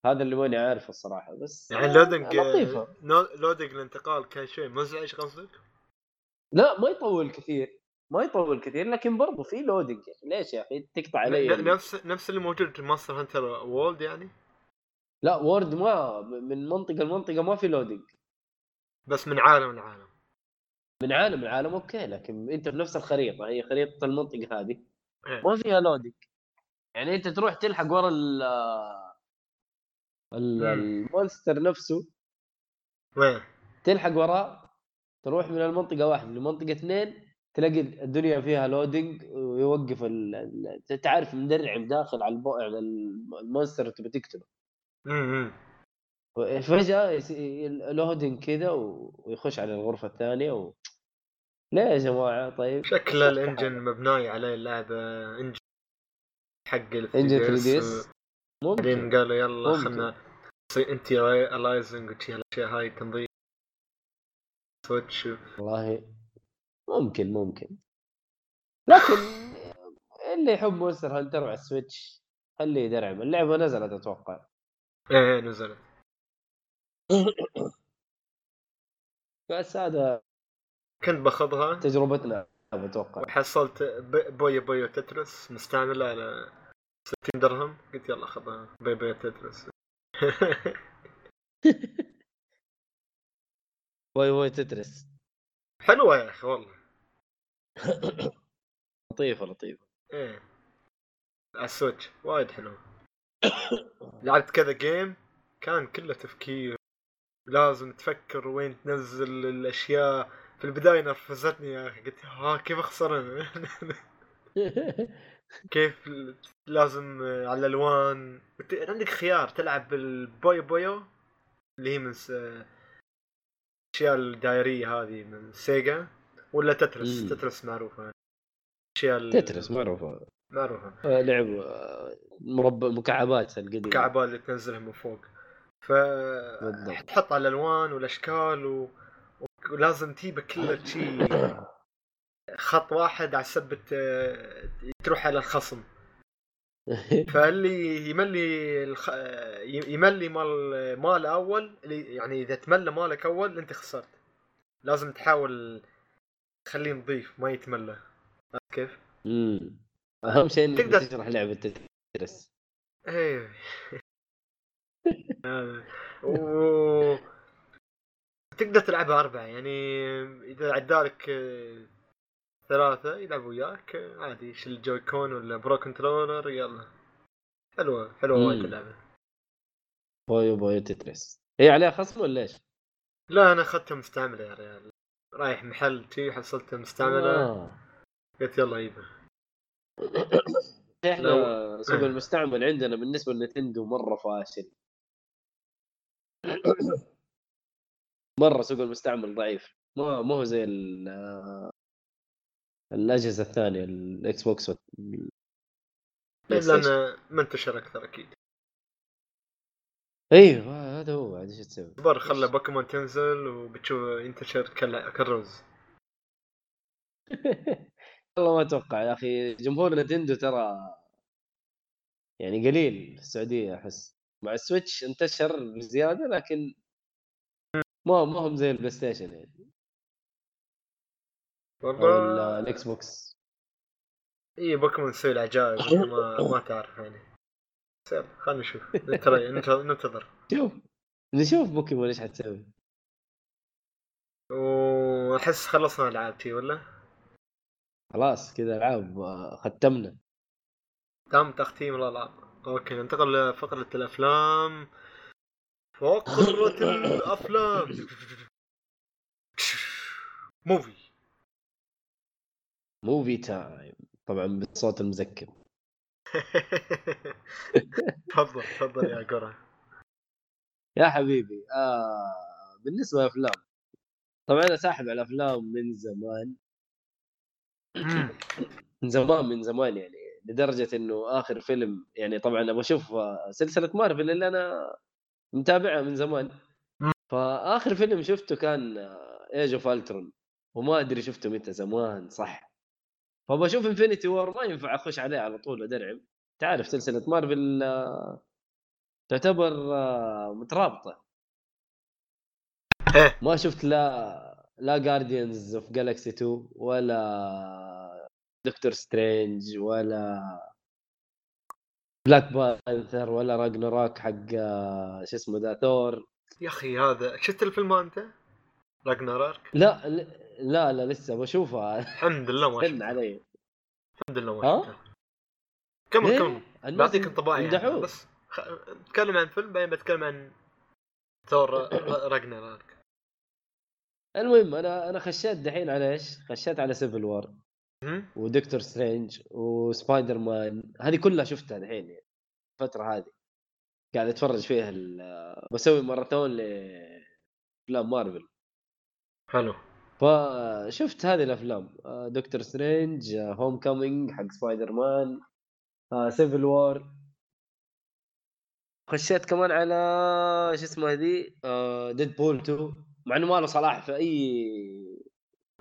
هذا اللي ماني عارفه الصراحة بس يعني آه، loading لطيفة. no- loading الانتقال كان شيء مزعج قصدك؟ لا ما يطول كثير. ما يطول كثير لكن برضو في loading ليش يا أخي؟ تقطع علي نفس نفس اللي موجود في Monster Hunter World يعني؟ لا World ما من منطقة لمنطقة ما في loading بس من عالم لعالم. من عالم لعالم أوكي لكن أنت في نفس الخريطة هي خريطة المنطقة هذه. إيه. ما فيها loading يعني أنت تروح تلحق ورا ال. ال monster نفسه. وين؟ تلحق وراه تروح من المنطقة واحد لمنطقة اثنين تلاقي الدنيا فيها loading ويوقف ال... ال- تعرف مدرعم داخل على البو... على ال monster تبي تقتله. فجاه يصير loading كذا ويخش على الغرفة الثانية و... ليه يا جماعة طيب. شكل ال engine مبني عليه اللعبة engine حق ال engine 3 3DS DS. بعدين ممكن قالوا يلا ممكن. خلنا نسوي anti-aliasing وشي الاشياء هاي تنظيم. Switch والله ممكن ممكن. لكن اللي يحب Monster Hunter على ال Switch؟ خليه يدرعم اللعبة نزلت أتوقع. إيه نزلت. بس هذا كنت باخذها. تجربتنا أتوقع. وحصلت ب- Puyo Puyo Tetris. مستعمله على 60 درهم. قلت يلا خذها Puyo Puyo Tetris. Puyo Puyo Tetris. حلوة يا أخي والله. لطيفة لطيفة. إيه. على ال Switch وايد حلو لعبت كذا game كان كله تفكير. لازم تفكر وين تنزل الأشياء. في البداية نرفزتني يا أخي قلت ها كيف اخسر أنا كيف لازم على الألوان؟ عندك خيار تلعب بال Puyo Puyo اللي هي من. الاشياء الدائريه هذه من Sega ولا Tetris؟ مم. Tetris معروفة. الاشياء ال- Tetris معروفة. معروفة. آه، لعب آه، مربع مكعبات القديمة. الكعبات اللي تنزلها من فوق. ف. تحط على الألوان والأشكال و... ولازم تجيب كل شيء. خط واحد على سبة آه، تروح على الخصم. فاللي يملي الخ... يملي مال مال أول اللي يعني إذا تملى مالك أول أنت خسرت لازم تحاول تخليه نظيف ما يتملى عرفت كيف؟ مم. أهم شيء إنك تقدر- تشرح لعبة تترس إيه هذا. و تقدر تلعبها أربعة يعني إذا عدالك ثلاثة يلعبوا وياك. عادي شيل ال Joy-Con ولا Pro Controller يلا. حلوة حلوة وايد. اللعبة. Puyo Puyo Tetris. هي عليها خصم ولا إيش؟ لا أنا أخذتها مستعملة يا ريال. رايح محل تي حصلتها مستعملة. آه. قلت يلا يبا. إحنا سوق آه. المستعمل عندنا بالنسبة ل Nintendo مرة فاشل. مرة سوق المستعمل ضعيف. ما هو زي الأجهزة الثانية ال Xbox. لأن منتشر أكثر أكيد. أيوه هذا هو عاد إيش تسوي؟ اصبر خلى بوكيمون تنزل وبتشوف ينتشر كال- كالرز والله ما أتوقع يا أخي جمهور Nintendo ترى يعني قليل في السعودية أحس. مع ال Switch انتشر بزيادة لكن ما ما هم زي ال PlayStation يعني. أو والله ال Xbox. اي بوكيمون تسوي العجائب ما ما تعرف يعني. يلا خلينا نشوف. ننتظر. شوف نشوف بوكيمون إيش حتسوي. واحس خلصنا ألعاب تي ولا؟ خلاص كذا ألعاب آه، ختمنا. تم تختيم الألعاب. أوكي ننتقل لفقرة الأفلام. فقرة الأفلام. movie. movie time طبعا بالصوت المزكم تفضل تفضل يا قرة. يا حبيبي آه بالنسبة للأفلام طبعا أنا ساحب على الأفلام من زمان. من زمان من زمان يعني لدرجة إنه آخر فيلم يعني طبعا أبغى أشوف آه، سلسلة مارفل اللي أنا متابعها من زمان. فآخر فيلم شفته كان Age of Ultron وما أدري شفته متى زمان صح؟ فبشوف Infinity War ما ينفع أخش عليه على طول ادرعم تعرف سلسلة مارفل آه، تعتبر آه، مترابطة إيه. ما شفت لا لا Guardians of Galaxy 2 ولا Doctor Strange ولا Black Panther ولا Ragnarok حق آه، شو اسمه the Thor يا أخي هذا شفت الفيلم أنت؟ Ragnarok لا لا لا لسه بشوفها الحمد لله ما استنى شفته علي الحمد لله ما ها؟ شفته كمل ليه؟ كمل بعطيك انطباع يعني. بس خ... بتكلم عن فيلم بعدين بتكلم عن Thor Ragnarok المهم أنا أنا خشيت دحين على إيش؟ خشيت على Civil War؟ و Doctor Strange و Spider-Man هذه كلها شفتها دحين يعني الفترة هذه قاعد أتفرج فيها ال- بسوي ماراثون لافلام مارفل حلو فشفت هذه الأفلام. آه، Doctor Strange، Homecoming حق سبايدر مان Civil War خشيت كمان على شو اسمه هذي؟ Deadpool 2 مع إنه ما له صلاح في أي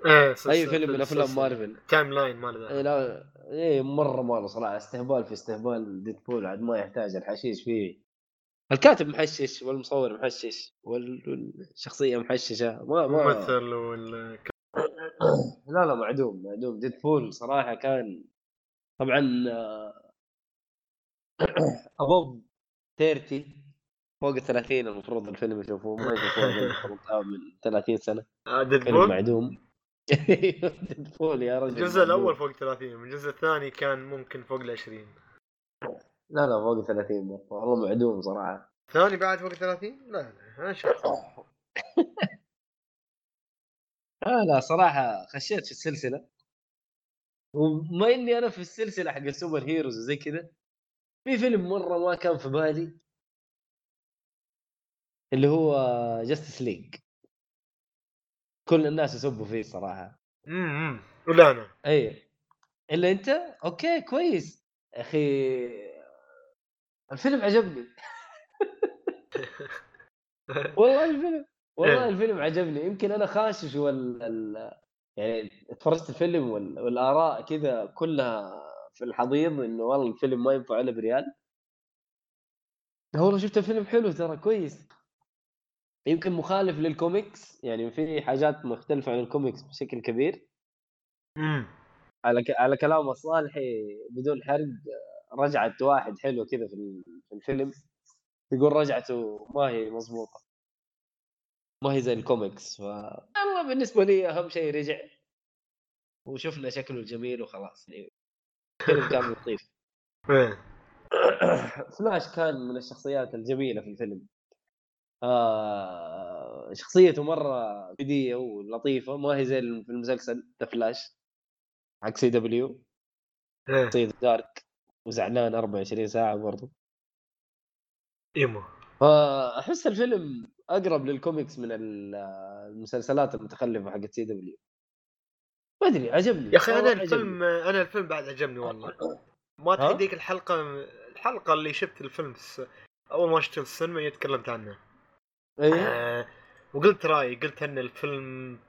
إيه أي فيلم من أفلام. Marvel. timeline مال اي ذا لا اي مرة ما له صلاح. استهبال في استهبال Deadpool عاد ما يحتاج الحشيش فيه. الكاتب محشش والمصور محشش والشخصية محششة. ما ما ممثل وال لا لا معدوم معدوم. Deadpool صراحة كان طبعا above 30 فوق ال 30 المفروض الفيلم يشوفوه. ما يشوفوه آه، من 30 سنة. Dead فيلم Pool معدوم. Deadpool يا رجل. الجزء. الأول فوق 30 الجزء الثاني كان ممكن فوق ال 20 لا لا فوق ال 30 مرة. والله معدوم صراحة. الثاني بعد فوق 30 لا لا أنا شفت آه لا صراحة خشيت في السلسلة. وما إني أنا في السلسلة حق ال superheroes وزي كذا في فيلم مرة ما كان في بالي اللي هو Justice League كل الناس يسبوا فيه صراحة. امم ولا أنا. اي إلا أنت؟ okay كويس. يا أخي الفيلم عجبني. والله الفيلم والله إيه. الفيلم عجبني. يمكن أنا خاشش وال ال... يعني اتفرجت الفيلم وال... والآراء كذا كلها في الحضيض إنه والله الفيلم ما ينفع إلا بريال. والله شفت الفيلم حلو ترى كويس. يمكن مخالف للكوميكس يعني في حاجات مختلفة عن الكوميكس بشكل كبير. امم على ك... على كلام الصالحي بدون حرق رجعت واحد حلو كذا في ال- في الفيلم يقول رجعته ما هي مضبوطة. ما هي زي الكوميكس ف والله بالنسبة لي أهم شيء رجع وشفنا شكله الجميل وخلاص. الفيلم كان لطيف. فلاش كان من الشخصيات الجميلة في الفيلم. آه شخصيته مرة بديه ولطيفة ما هي زي في المسلسل ذا فلاش حق CW شخصيه dark وزعلان 24 ساعة برضو. emo. فأحس الفيلم أقرب للكوميكس من ال- المسلسلات المتخلفة حقت CW. ما أدري عجبني. يا أخي أنا الفيلم أنا الفيلم بعد عجبني والله. ما؟ تحديك الحلقة الحلقة اللي شفت الفيلم. أول ما شفت السينما تكلمت عنه. عجبني. إيه؟ آه وقلت رأيي قلت إن الفيلم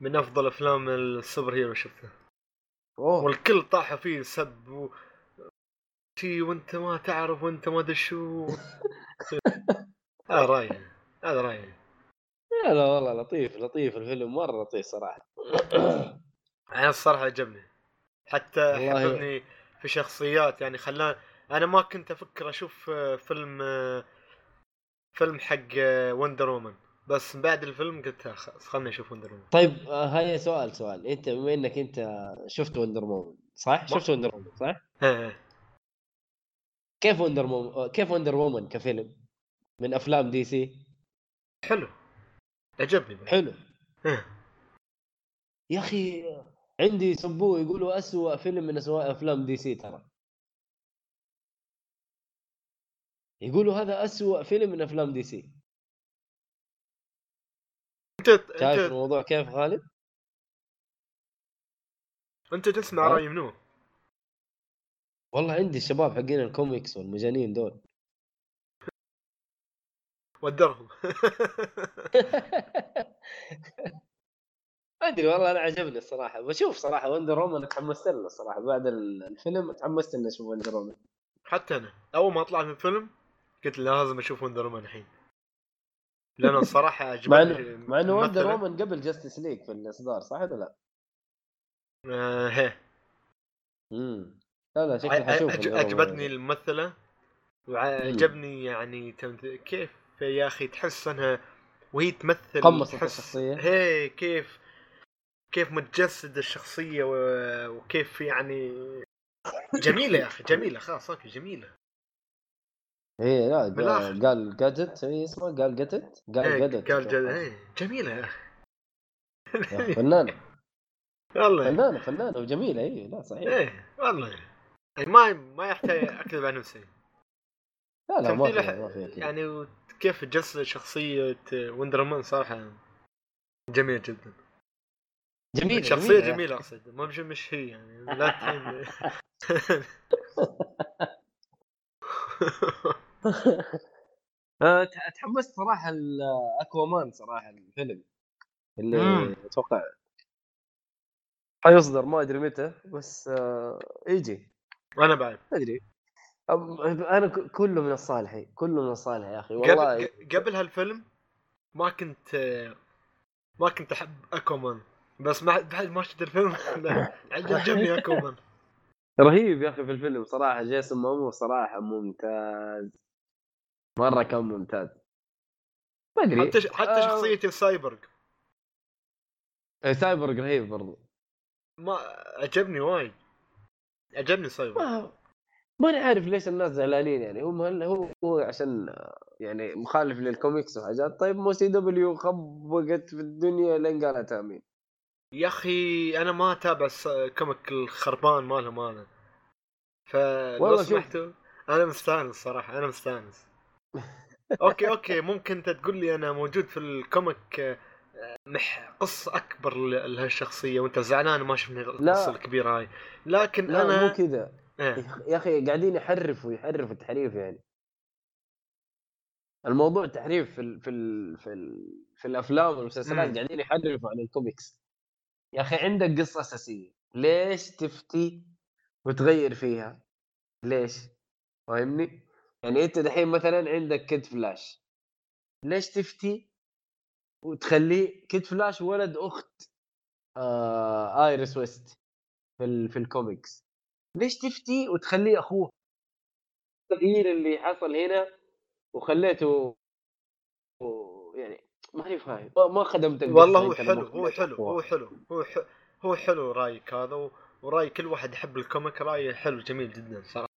من أفضل أفلام السوبر هيرو شفته. أوه. والكل طاح فيه سب و... شي وانت ما تعرف وانت ما أدري شو. هذا رأيي هذا رأيي. لا لا والله لطيف لطيف الفيلم مرة لطيف صراحة. أنا الصراحة عجبني. حتى حببني في شخصيات يعني خلاني أنا ما كنت أفكر أشوف آه، فيلم آه، فيلم حق Wonder Woman بس بعد الفيلم قلت لا، خلاص خلني أشوف Wonder Woman طيب آه، هيا سؤال سؤال. أنت بما إنك أنت شفت Wonder Woman صح؟ شفت Wonder Woman صح؟ كيف Wonder Woman كيف Wonder Woman كفيلم من أفلام DC حلو عجبني. حلو. يا أخي عندي يسبوه يقولوا أسوأ فيلم من أسوأ أفلام DC ترى يقولوا هذا أسوأ فيلم من أفلام DC أنت شايف أنت الموضوع كيف خالد؟ أنت تسمع؟ رأي منو؟ والله عندي الشباب حقين الكوميكس والمجانين دول. ودرهم. ما أدري والله أنا عجبني الصراحة. بشوف صراحة Wonder Woman تحمست له الصراحة. بعد ال- الفيلم تحمست اني أشوف Wonder Woman حتى أنا أول ما طلع من الفيلم قلت لازم أشوف Wonder Woman الحين. لأنه الصراحة عجبني مع إنه Wonder. Woman قبل Justice League في الإصدار صح ولا لا؟ امم لا لا شكلي حشوف. عجبتني الممثلة وعجبني يعني. كيف يا أخي تحس إنها وهي تمثل قمصت تحس الشخصية. هي كيف كيف متجسد الشخصية و... وكيف يعني جميلة يا أخي جميلة خلاص okay جميلة إيه لا. Gal- Gadot اي اسمه Gal Gadot Gal إيه، Gadot Gal Gad... إيه، جميلة يا أخي فنانة والله فنانة فنانة وجميلة اي لا صحيح إيه والله يعني ما ما يحتاج اكذب على نفسي. لا لا ما ما كذا يعني كيف تجسد شخصية Wonder Woman صراحة جميل جدا. جميلة شخصية يا جميلة أقصد. مو مش مش هي يعني. لا تحين. ت- تحمست صراحة الاكوامان صراحة الفيلم اللي. أتوقع حيصدر ما أدري متى بس آه يجي. وأنا بعد. أدري. أنا كله من الصالحي كله من الصالح يا أخي والله. قبل قبل هالفيلم ما كنت ما كنت أحب Aquaman بس ما بعد ما شفت الفيلم عجبني Aquaman. رهيب يا أخي في الفيلم صراحة Jason Momoa صراحة ممتاز. مرة كان ممتاز. ما أدري. حتى حتى آه. شخصية ال Cyborg. Cyborg رهيب برضو. ما عجبني وايد. عجبني سايبرغ ما ماني عارف ليش الناس زعلانين يعني. هم هل هو هو عشان يعني مخالف للكوميكس وحاجات. طيب مو CW خبقت في الدنيا لين قالت آمين. يا أخي أنا ما أتابع ال comic الخربان مالهم أنا. فلو والله. سمحتوا أنا مستانس صراحة أنا مستانس. okay okay ممكن أنت تقول لي أنا موجود في ال comic مح قصه أكبر ل- لهالشخصية وأنت زعلان ما شفنا القصة الكبيرة هاي. لكن لا أنا مو كذا. إيه. يا أخي قاعدين يحرفوا يحرفوا التحريف يعني. الموضوع تحريف في ال في ال في, ال في الأفلام والمسلسلات. قاعدين يحرفوا عن الكوميكس. يا أخي عندك قصة أساسية. ليش تفتي وتغير فيها؟ ليش؟ فاهمني؟ يعني أنت دحين مثلا عندك Kid Flash. ليش تفتي وتخليه Kid Flash ولد أخت آه Iris West في ال في الكوميكس. ليش تفتي وتخليه أخوه؟ التغيير اللي حصل هنا وخليته و- يعني ماني فاهم ما- خدمت والله هو أنت حلو هو حلو. هو حلو هو ح- هو حلو رأيك هذا و- ورأي كل واحد يحب ال comic رأيه حلو جميل جدا صراحة.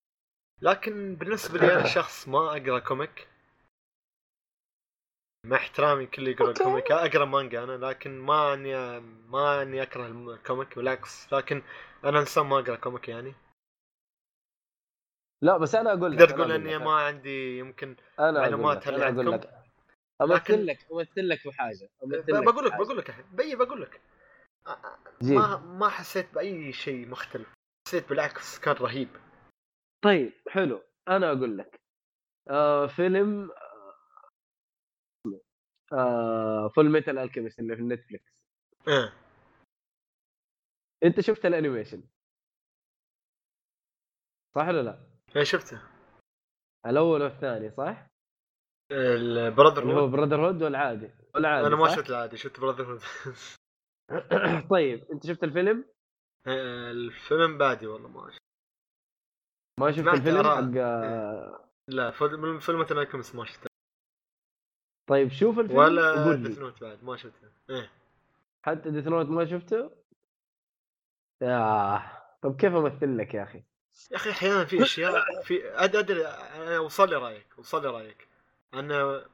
لكن بالنسبة لي أنا شخص ما أقرأ comic مع احترامي كل يقرا okay. comic أقرأ مانجا أنا لكن ما اني ما اني أكره ال comic بالعكس لكن أنا إنسان ما أقرأ comic يعني لا بس أنا أقول لك تقول إني لك، ما عندي يمكن أنا أقول معلومات لك هل عندكم؟ لك أمثل لك أمثل لك بحاجة أمثل ب- بقول لك. بقول لك بي بقول لك. ما ما حسيت بأي شيء مختلف حسيت بالعكس كان رهيب طيب حلو أنا أقول لك آه فيلم آه Fullmetal Alchemist اللي في Netflix آه أنت شفت ال animation صح ولا لا؟ إيه شفته الأول والثاني صح؟ ال Brother اللي هو Hood Brother Hood والعادي والعادي أنا ما؟ شفت العادي شفت Brotherhood طيب أنت شفت الفيلم؟ الفيلم بعدي والله ما شفت ما شفت الفيلم. حق آه، لا فيلم فيلم ما شفته طيب شوف الفيلم ولا Death Note بعد ما شفته. إيه. حتى Death Note ما شفته؟ آه. طب كيف أمثل لك يا أخي؟ يا أخي أحيانا في أشياء في أدري أنا وصل لي رأيك وصل لي رأيك. أنا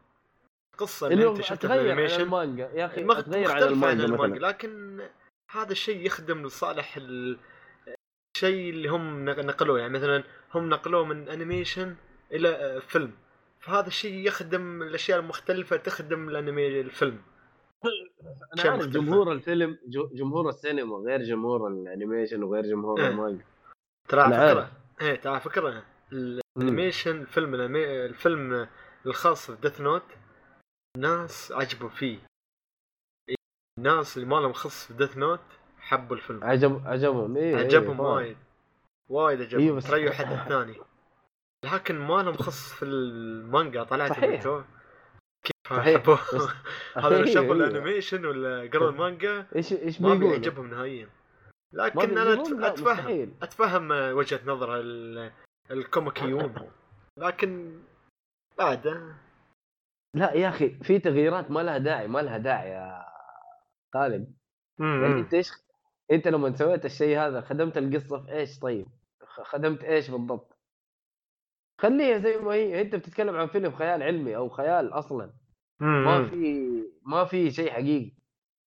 القصة اللي أنت شفتها في عن ال animation المانجا. يا أخي مخ- أتغير عن المانجا, المانجا مثلا. لكن هذا الشيء يخدم لصالح ال- الشيء اللي هم نق- نقلوه. يعني مثلا هم نقلوه من animation إلى آه، فيلم. فهذا الشيء يخدم الأشياء المختلفة تخدم الأنمي الفيلم. أنا عارف. جمهور الفيلم جمهور السينما غير جمهور ال animation وغير جمهور إيه. المانجا. ترى على فكرة. إيه ترى على فكرة. ال animation الفيلم الفيلم الخاص في Death Note ناس عجبوا فيه. الناس اللي ما لهم خص في Death Note حبوا الفيلم. عجب عجبهم. إيه عجبهم إيه وايد. وايد عجبهم. أيوة بس- حد ثاني لكن ما لهم خص في المانجا طلعت صحيح. كيف بس- هذا شافوا. ال animation ولا قروا المانجا إيش إيش ما؟ بيعجبهم نهائيا لكن أنا أتفهم مستحيل. أتفهم وجهة نظر ال- الكوميكيون لكن بعد لا يا أخي في تغييرات ما لها داعي ما لها داعي يا خالد يعني إنت إيش إنت لما سويت الشيء هذا خدمت القصة في إيش طيب؟ خدمت إيش بالضبط؟ خليها زي ما هي انت بتتكلم عن فيلم خيال علمي أو خيال أصلا. ما في ما في شيء حقيقي.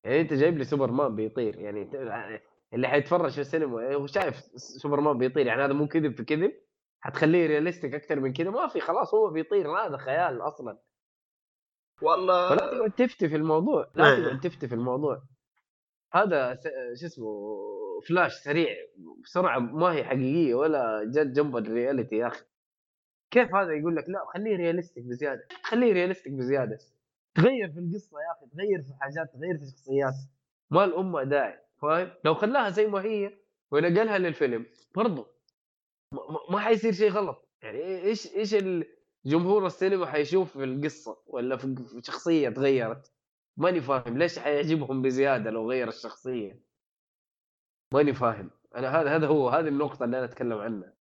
يعني أنت جايب لي سوبرمان بيطير يعني اللي حيتفرج في السينما هو شايف سوبرمان بيطير يعني هذا مو كذب في كذب. حتخليه realistic أكثر من كذا. ما في خلاص هو بيطير هذا خيال أصلا. والله. فلا تقعد تفتي في الموضوع لا إيه. تقعد تفتي في الموضوع. هذا س- شو اسمه فلاش سريع بسرعة ما هي حقيقية ولا جت جنب ال reality يا أخي. كيف هذا يقول لك؟ لا خليه realistic بزيادة. خليه realistic بزيادة. تغير في القصة يا أخي تغير في حاجات تغير في شخصيات. ما له داعي فاهم؟ لو خلاها زي ما هي ونقلها للفيلم برضو ما- حيصير شيء غلط. يعني إيش إيش جمهور السينما حيشوف في القصة ولا في شخصية تغيرت؟ ماني فاهم. ليش حيعجبهم بزيادة لو غير الشخصية؟ ماني فاهم. أنا هذا هذا هو هذه النقطة اللي أنا أتكلم عنها.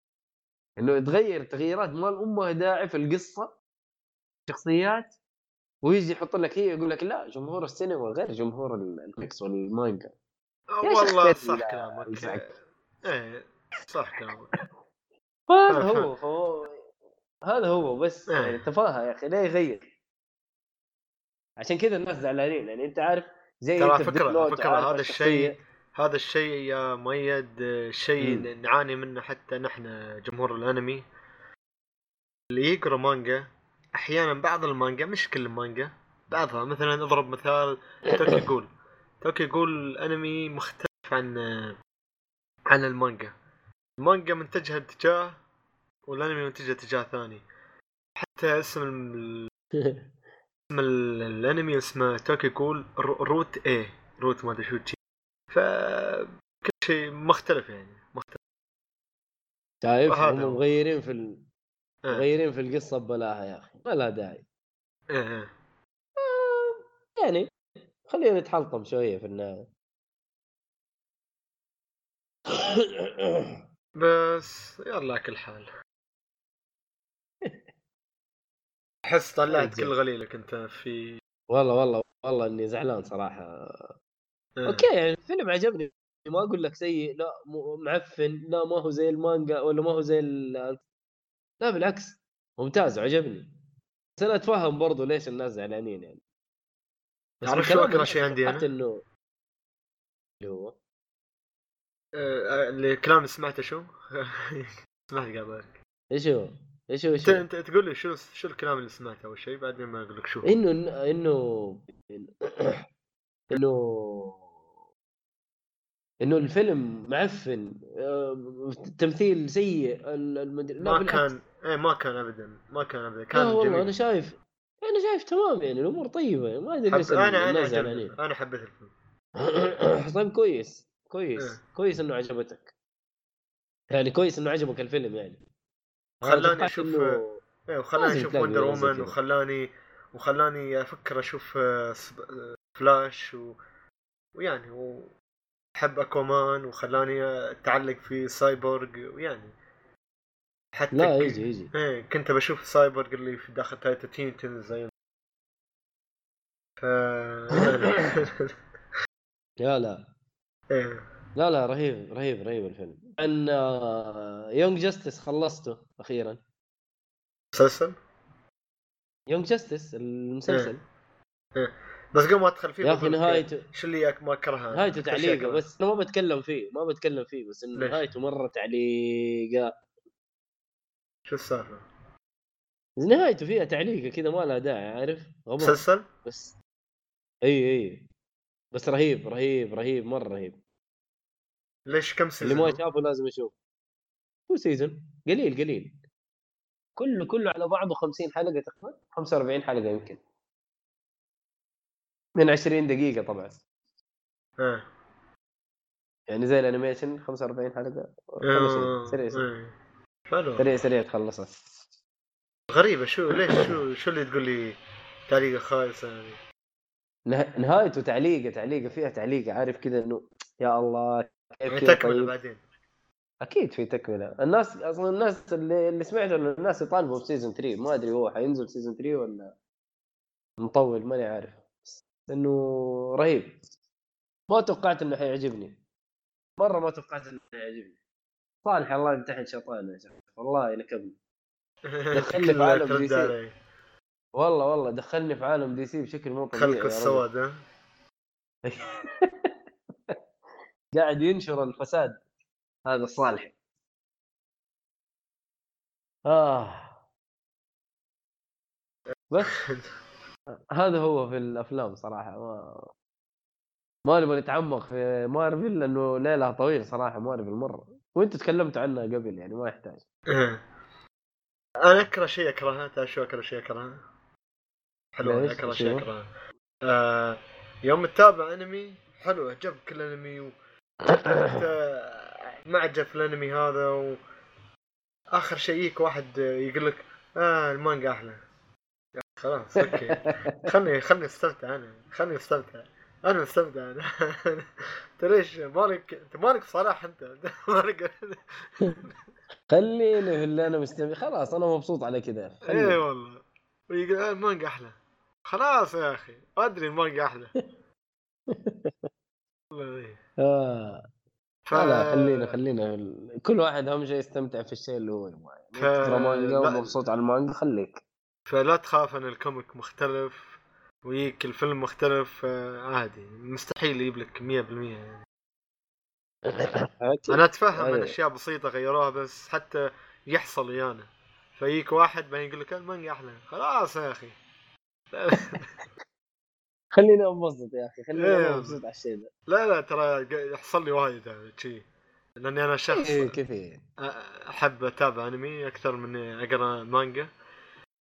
إنه يتغير تغييرات ما الأمة داعي في القصة شخصيات ويجي يحط لك هي يقول لك لا جمهور السينما غير جمهور الميكس والمانجا يا والله صح لا، كلامك. إيه صح كلامك هذا هو هو هذا هو بس إيه. يعني تفاهة يا أخي ليه يغير عشان كذا الناس زعلانين يعني أنت عارف زي ترى فكرة عارف هذا. الشيء- هذا الشيء يا مؤيد شيء. نعاني منه حتى نحن جمهور الأنمي. اللي يقرأ مانجا أحيانا بعض المانجا مش كل المانجا بعضها. مثلا أضرب مثال Tokyo Ghoul Tokyo Ghoul أنمي مختلف عن عن المانجا. المانجا منتجها اتجاه والأنمي منتجها اتجاه ثاني. حتى اسم ال- اسم ال- الأنمي اسمه Tokyo Ghoul Roo- Root A Root ما أدري شو تشي. ف كل شيء مختلف يعني مختلف شايف هم. مغيرين في ال... إيه. مغيرين في القصة ببلاها يا أخي ما لها داعي إيه إيه. يعني خلينا نتحلطم شوية في النهاية بس يلا كل حال أحس طلعت. كل غليلك أنت في والله والله والله إني زعلان صراحة إيه. أوكي يعني الفيلم عجبني ما أقول لك سيء لا معفن لا ما هو زي المانجا ولا ما هو زي ال... لا بالعكس ممتاز عجبني بس أنا أتفهم برضو ليش الناس زعلانين يعني تعرف شو الناس شيء عندي؟ توقعت إنه اللي هو آه، اللي الكلام اللي سمعته شو؟ سمعت قبل إيش هو؟ إيش هو؟ أنت إيش هو؟ أنت تقول لي شو شو الكلام اللي سمعته أول شيء بعدين ما أقول لك شو. إنه إنه إنه إنه الفيلم معفن آه، تمثيل سيء المدري لا ما بالعكس. كان إيه ما كان ابدا ما كان ابدا لا كان والله جميل أنا شايف أنا شايف تمام يعني الأمور طيبة ما أدري. ليش أنا أنا أنا حبيت الفيلم طيب كويس كويس إيه. كويس إنه عجبتك يعني كويس إنه عجبك الفيلم يعني خلاني إنه- إيه وخلاني أشوف وندر وومن. وخلاني وخلاني أفكر أشوف آه، فلاش و... ويعني واحب Aquaman وخلاني أتعلق في سايبورغ ويعني حتى لا ك- يجي يجي إيه كنت بشوف سايبورغ اللي في داخل Titans Teen زي ف لا لا. إيه. لا لا رهيب رهيب رهيب الفيلم. عن Young Justice خلصته أخيرا. مسلسل؟ Young Justice المسلسل. بس قبل ما ادخل فيه يا أخي نهايته شو اللي ما اكرهها نهايته تعليقة. بس أنا ما بتكلم فيه ما بتكلم فيه بس إنه؟ نهايته مرة تعليقة شو السالفة؟ نهايته فيها تعليقة كذا ما لها داعي عارف مسلسل؟ بس إي إي بس رهيب رهيب رهيب مرة رهيب ليش كم اللي season؟ ما شافه لازم يشوف هو season قليل قليل كله كله على بعضه 50 حلقة تقريبا 45 حلقة يمكن من 20 دقيقة طبعا. إيه يعني زي ال animation 45 حلقة آه، سريع سريع. إيه. حلو. سريع سريع تخلصها. غريبة شو ليش شو شو اللي تقول لي تعليقة خايسة يعني نه- نهايته تعليقة تعليقة فيها تعليقة عارف كذا إنه يا الله كيف يعني كذا تكملة طيب. بعدين. أكيد في تكملة. الناس أصلا الناس اللي, اللي سمعته إنه الناس يطالبوا ب season 3 ما أدري هو حينزل season 3 ولا مطول ماني عارف. انه رهيب. ما توقعت إنه حيعجبني. مرة ما توقعت إنه حيعجبني. صالح الله يمتحن شيطان يا شيخ. والله نكبني دخلني في عالم DC. والله والله دخلني في عالم DC بشكل مو طبيعي خلق. السواد ها؟ قاعد ينشر الفساد. هذا الصالح آه. بس. هذا هو في الأفلام صراحة ما ما نبغى نتعمق في مارفل لأنه ليلها طويل صراحة مارفل مرة. وأنت تكلمت عنها قبل يعني ما يحتاج. أنا أكره شيء أكرهه تعرف شو أكره شيء أكرهه؟ حلو؟ أكره؟ شيء أكرهه. آه يوم تتابع أنمي حلو عجبك الانمي و... أنت معجب في الأنمي هذا و... آخر شيء يجيك واحد يقول لك آه المانجا أحلى. خلاص أوكي. خلني خلني استمتع أنا. خلني استمتع. أنا مستمتع أنا انت ليش مالك انت مالك صلاح أنت؟ مالك خليني في اللي أنا مستمع. خلاص أنا مبسوط على كذا خليني. والله. ويقول آه، المانجا أحلى. خلاص يا أخي. أدري المانجا أحلى. إيه. آه. ف... لا خلينا خلينا كل واحد اهم شيء يستمتع في الشيء اللي هو يبغاه. ف- مانجا. ومبسوط على المانجا خليك. فلا تخاف أن ال comic مختلف ويجيك الفيلم مختلف آه، عادي. مستحيل يجيب لك 100% يعني. أنا أتفهم إن أيوة. أشياء بسيطة غيروها بس حتى يحصل ويانا. فيجيك واحد بعدين يقول لك المانجا أحلى. خلاص يا أخي. خليني انبسط يا أخي خليني إيه. أنا مبسوط على الشيء ده. لا لا ترى يحصل لي وايد هذا شيء لأني أنا شخص إيه كيف أحب أتابع أنمي أكثر من أقرأ مانجا.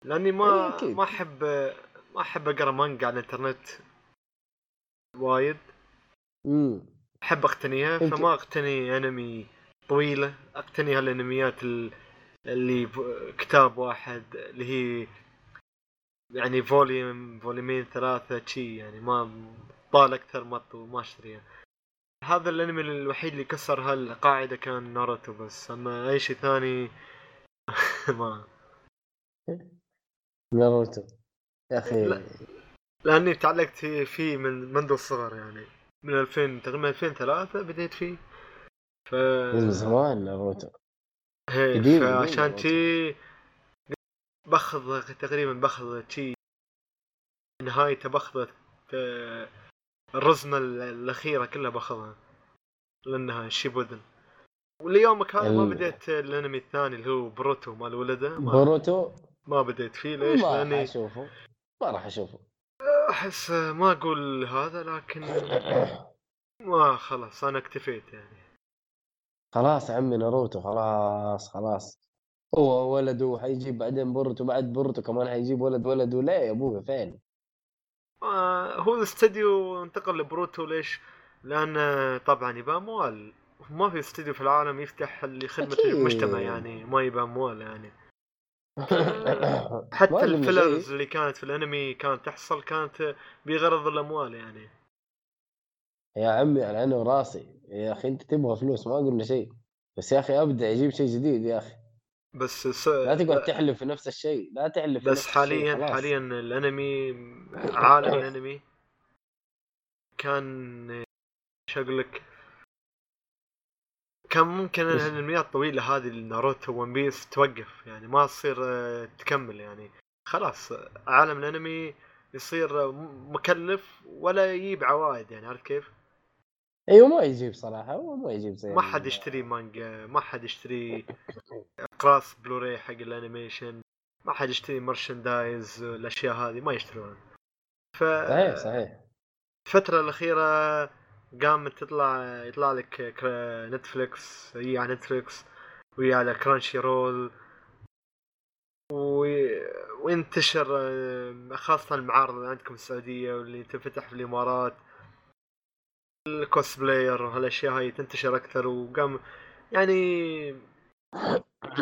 لأني إيه، ما أكيد. ما أحب ما أحب أقرأ مانجا على الإنترنت وايد. امم أحب أقتنيها فما أقتني أنمي طويلة. أقتني هالأنميات ال- اللي كتاب واحد اللي هي يعني volume فوليومين ثلاثة شي يعني ما طال أكثر ما ما أشتريها. هذا الأنمي الوحيد اللي كسر هالقاعدة كان ناروتو بس. أما أي شيء ثاني ما. ناروتو. يا أخي. لا. لأني تعلقت فيه- من منذ الصغر يعني. من 2000 تقريبا 2003 بديت فيه. ف من زمان ناروتو. فعشان. شي باخذ تقريبا باخذ شي نهايته باخذ آه، الرزمة ال- الأخيرة كلها باخذها للنهاية Shippuden. وليومك هذا ما بديت الأنمي الثاني اللي هو بروتو مال ولده ما, بوروتو ما بديت فيه ليش؟ ما راح لأني أشوفه ما راح أشوفه أحس ما أقول هذا لكن ما خلاص أنا اكتفيت يعني خلاص عمي ناروتو خلاص خلاص هو ولده حيجيب بعدين بورتو بعد بورتو كمان حيجيب ولد ولده ليه يا أبوي فين؟ آه، هو الاستديو انتقل لبروتو ليش؟ لأن طبعا يبى اموال ما في استديو في العالم يفتح أكيد. المجتمع يعني ما يبى اموال يعني حتى الفيلرز. اللي كانت في الأنمي كانت تحصل كانت بغرض الأموال يعني. يا عمي على عيني وراسي يا أخي أنت تبغى فلوس ما قلنا شيء. بس يا أخي أبدأ يجيب شيء جديد يا أخي. بس س... لا تقعد تحلف في نفس الشيء. لا تحلف بس حاليا. حاليا الأنمي عالم الأنمي كان إيش أقول لك كان ممكن؟ الانميات الطويله هذه ناروتو One Piece توقف يعني ما تصير آه، تكمل يعني خلاص عالم الأنمي يصير آه، مكلف ولا يجيب عوائد يعني عارف كيف؟ أيوه ما يجيب صراحة هو ما يجيب زي ما حد يشتري مانجا ما حد يشتري أقراص بلوراي حق ال animation ما حد يشتري merchandise الأشياء هذه ما يشترون ف صحيح صحيح الفترة الأخيرة قامت تطلع يطلع لك Netflix هي على Netflix وهي على Crunchyroll و... وينتشر خاصة المعارض اللي عندكم السعودية واللي تنفتح في الإمارات ال cosplayer وهالأشياء هاي تنتشر أكثر وقام يعني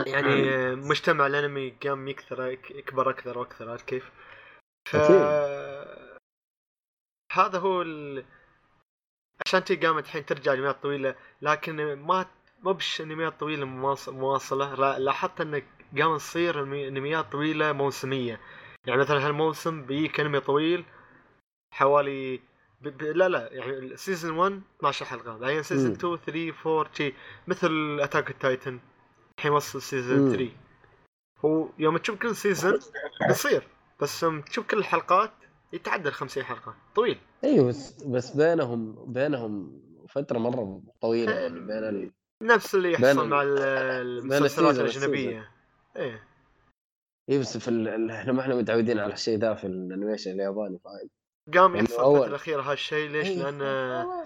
يعني مجتمع الأنمي قام يكثر يكبر أكثر وأكثر عارف كيف؟ ف. هذا هو ال... عشان تي قامت الحين ترجع انميات طويلة لكن ما ما بش انميات طويلة مواص- مواصلة لا- لاحظت إن قامت تصير انميات طويلة موسمية يعني مثلا هالموسم بيجيك أنمي طويل حوالي ب... ب... لا لا يعني season 1 12 حلقة بعدين season مم. 2 3 4 شي مثل Attack on Titan الحين وصل season مم. 3 هو يوم تشوف كل season بيصير بس يوم تشوف كل الحلقات يتعدى ال 50 حلقة طويل أيوه بس بس بينهم بينهم فترة مرة طويلة يعني بين ال... نفس اللي يحصل مع ال- المسلسلات الأجنبية إيه اي بس في ال... إحنا ما إحنا متعودين على الشيء ذا في ال animation الياباني فاهم قام يحصل أول- الفترة الاخيره هالشيء ليش؟ أيوة، لأن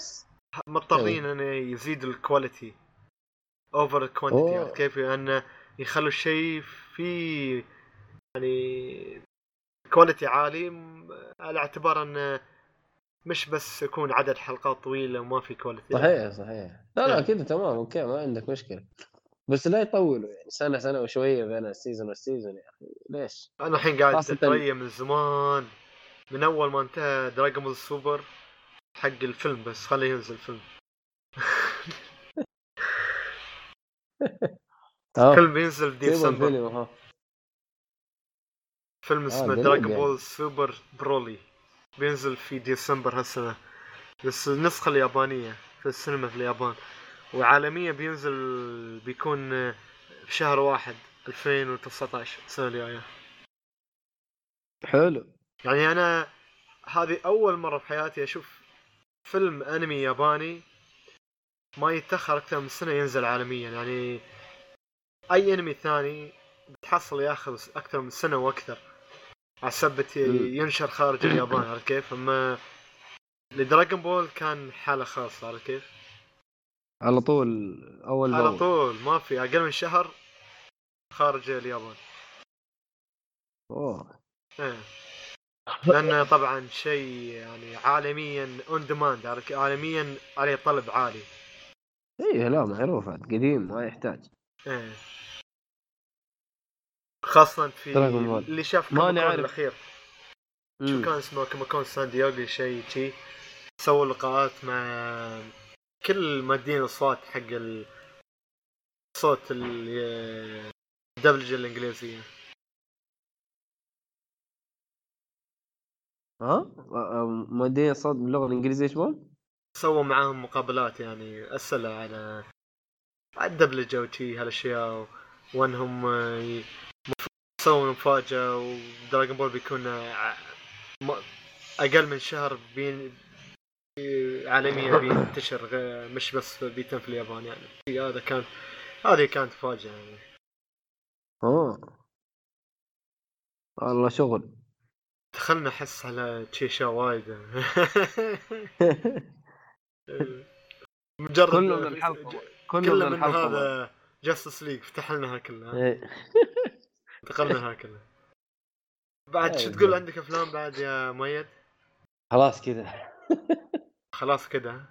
مضطرين انه يزيد ال quality over. عرفت كيف؟ لأن يخلوا الشيء في يعني quality عالي على اعتبار انه مش بس يكون عدد حلقات طويله وما في quality صحيح صحيح. لا لا إيه. كذا تمام okay ما عندك مشكلة. بس لا يطولوا يعني سنة سنة وشوية بين ال season وال season يا أخي ليش؟ أنا الحين قاعد أتريا من زمان من أول ما انتهى Dragon Ball Super حق الفيلم بس خليه ينزل فيلم. آه. فيلم بينزل في ديسمبر. فيلم اسمه قريب Dragon يعني. Ball Super Broly بينزل في ديسمبر هالسنة بس النسخة اليابانية في السينما في اليابان. وعالميا بينزل بيكون في شهر واحد 2019 السنة الجاية. حلو. يعني أنا هذه أول مرة في حياتي أشوف فيلم أنمي ياباني ما يتأخر أكثر من سنة ينزل عالميا. يعني أي أنمي ثاني بتحصل ياخذ أكثر من سنة وأكثر. مم. ينشر خارج اليابان عرفت كيف؟ أما لدراجون بول كان حالة خاصة عرفت كيف؟ على طول أول على. طول ما في أقل من شهر خارج اليابان أوه إيه. لأنه طبعا شيء يعني عالميا on demand عالميا عليه طلب عالي إيه لا معروف قديم ما يحتاج إيه خاصة في. اللي شاف ما Comic-Con نعرف. الأخير. شو كان اسمه Comic-Con سان دييغو شيء شي سووا لقاءات مع كل مادين الصوت حق ال- صوت ال- الدبلجة الإنجليزية ها مودين الصوت باللغة الإنجليزية إيش بون؟ سووا معاهم مقابلات يعني أسئلة على على الدبلجة وشي هالأشياء وأنهم ي- يسوون مفاجأة ودراجون بول بيكون م- أقل من شهر بين عالميا بينتشر مش بس بيتم في اليابان يعني. هذا كان هذه كانت مفاجأة يعني. أوه. والله شغل. دخلنا أحس على تشيشا وايد. مجرد كله من الحلقة كله من من هذا جاستس ليج فتح لنا كلها. انتقلنا كلها. بعد شو. تقول عندك أفلام بعد يا ميت خلاص كذا. خلاص كده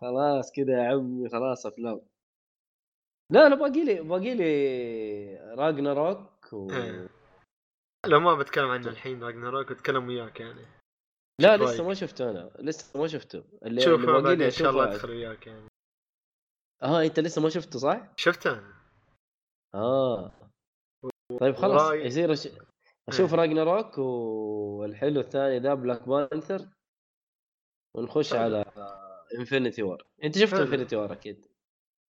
خلاص كذا يا عمي خلاص أفلام. لا أنا باقي لي باقي لي راجنا روك و... إيه. لو ما بتكلم عنه الحين راجناروك بتكلم وياك يعني. لا لسه. ما شفته أنا لسه ما شفته. اللي, شوف اللي باقي لي إن شاء الله أدخل وياك يعني. آه أنت لسه ما شفته صح؟ شفته آه. طيب خلاص يصير أش... أشوف إيه. Ragnarok والحلو الثاني The Black Panther ونخش حلو. على Infinity War. أنت شفت. Infinity War أكيد.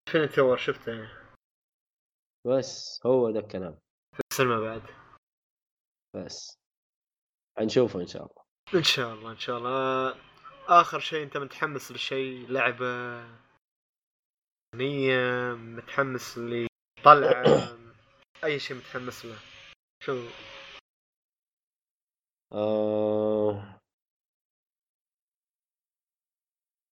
Infinity War شفته يعني. بس هو ذا الكلام. في السينما بعد. بس. حنشوفه إن شاء الله. إن شاء الله إن شاء الله. آخر شيء أنت متحمس لشيء؟ لعبة؟ اغنيه متحمس لطلعة؟ أي شيء متحمس له. شو؟ آه...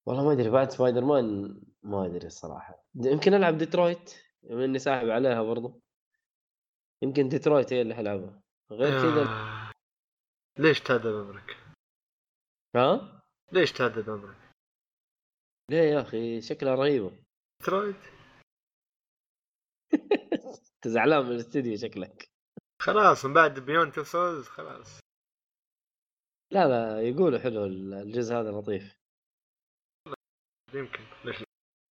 والله ما أدري بعد سبايدر مان ما أدري الصراحه يمكن ألعب ديترويت بما إني ساحب عليها برضو. يمكن ديترويت هي اللي حلعبها غير كذا آه. ليش تهدد عمرك؟ ها؟ ليش تهدد عمرك؟ ليه يا أخي؟ شكلها رهيبة. انت زعلان من الاستديو شكلك. خلاص من بعد Beyond Two Souls خلاص. لا لا يقولوا حلو الجزء هذا لطيف. يمكن ليش؟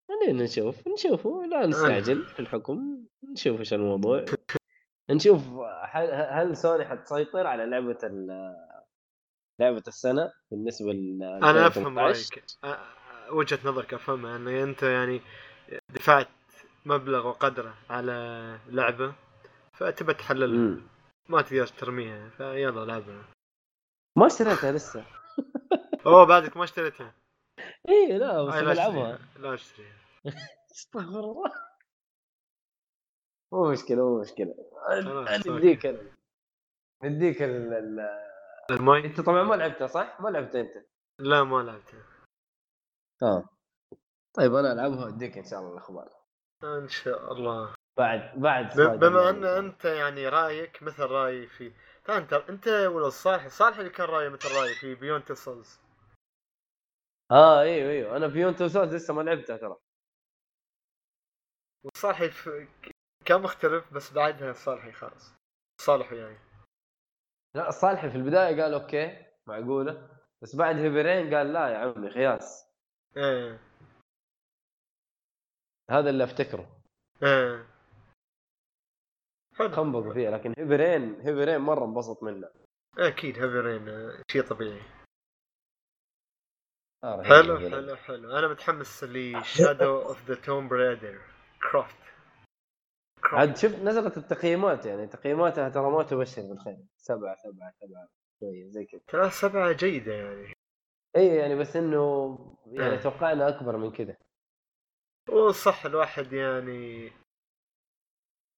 خلينا نشوف نشوفه. لا نستعجل في الحكم نشوف إيش الموضوع. نشوف هل, سوني حتسيطر على لعبة ال- لعبة السنة بالنسبة ل أنا أفهم رأيك. وجهة نظرك أفهمها ان أنت يعني دفعت مبلغ وقدره على لعبة فتبى تحللها. ما تقدر ترميها فيلا لعبها ما اشتريتها لسه. أوه بعدك ما اشتريتها. اي لا بس لا بلعبها اشتريها لا اشتريها. استغفر الله. مو مشكلة مو مشكلة. خلاص، نديك نديك ال- ال- الماي؟ أنت طبعا ما لعبتها صح؟ ما لعبتها أنت. لا ما لعبتها. آه. طيب أنا ألعبها وأديك إن شاء الله الأخبار. إن شاء الله. بعد بعد بما أن. أنت يعني رأيك مثل رأيي في ترى أنت أنت ولا صالح صالح اللي كان رأيه مثل رأيي في Beyond Souls آه أيوه أيوه أنا Beyond Two Souls لسه ما لعبتها ترى. وصالح يف... كان مختلف بس بعدها صالحي خلاص. صالح وياي لا صالحي في البداية قال okay معقولة. بس بعد Heavy Rain قال لا يا عمي خياس. إيه. هذا اللي أفتكره. إيه حلو. خنبقوا فيها لكن Heavy Rain Heavy Rain مرة انبسط منه. أكيد Heavy Rain شيء طبيعي. آه، حلو. حلو حلو. أنا متحمس ل Shadow of the Tomb Raider كرافت عاد شفت نزلت التقييمات يعني تقييماتها ترى ما تبشر بالخير. سبعة سبعة سبعة شوية زي كذا. ترى سبعة جيدة يعني. اي يعني بس إنه يعني إيه. توقعنا أكبر من كذا. وصح الواحد يعني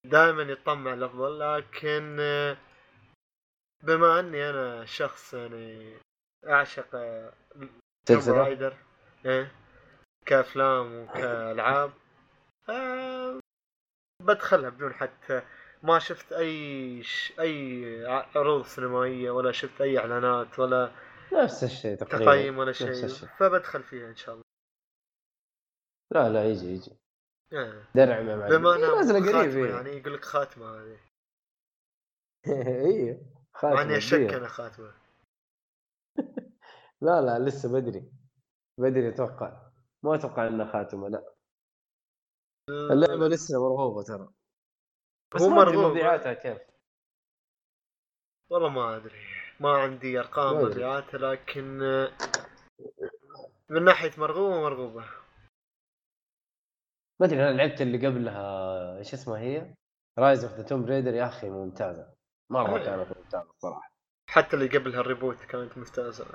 دائما يطمع الأفضل لكن بما أني أنا شخص يعني أعشق سلسلة رايدر إيه كأفلام وكألعاب آه بدخلها بدون حتى ما شفت أي ش... أي عروض سينمائية ولا شفت أي إعلانات ولا نفس الشيء تقريبا تقييم ولا شيء. فبدخل فيها إن شاء الله لا لا يجي يجي. آه. درعم يا معلم بما إيه، انها نازلة قريب خاتمه إيه. يعني يقول لك خاتمه هذه. أيوه مع خاتمة اني أشك. أنا خاتمة. لا لا لسه بدري. بدري أتوقع. ما أتوقع إنها خاتمة لا. اللعبة لسه مرغوبة ترى. بس هو ما مرغوب. مبيعاتها كيف. والله ما أدري. ما عندي أرقام ما أدري. مبيعات لكن من ناحية مرغوبة مرغوبة. ما أدري أنا لعبت اللي قبلها إيش اسمها هي؟ Rise of the Tomb Raider يا أخي ممتازة مرة إيه. كانت ممتازة الصراحة حتى اللي قبلها ال reboot كانت ممتازة.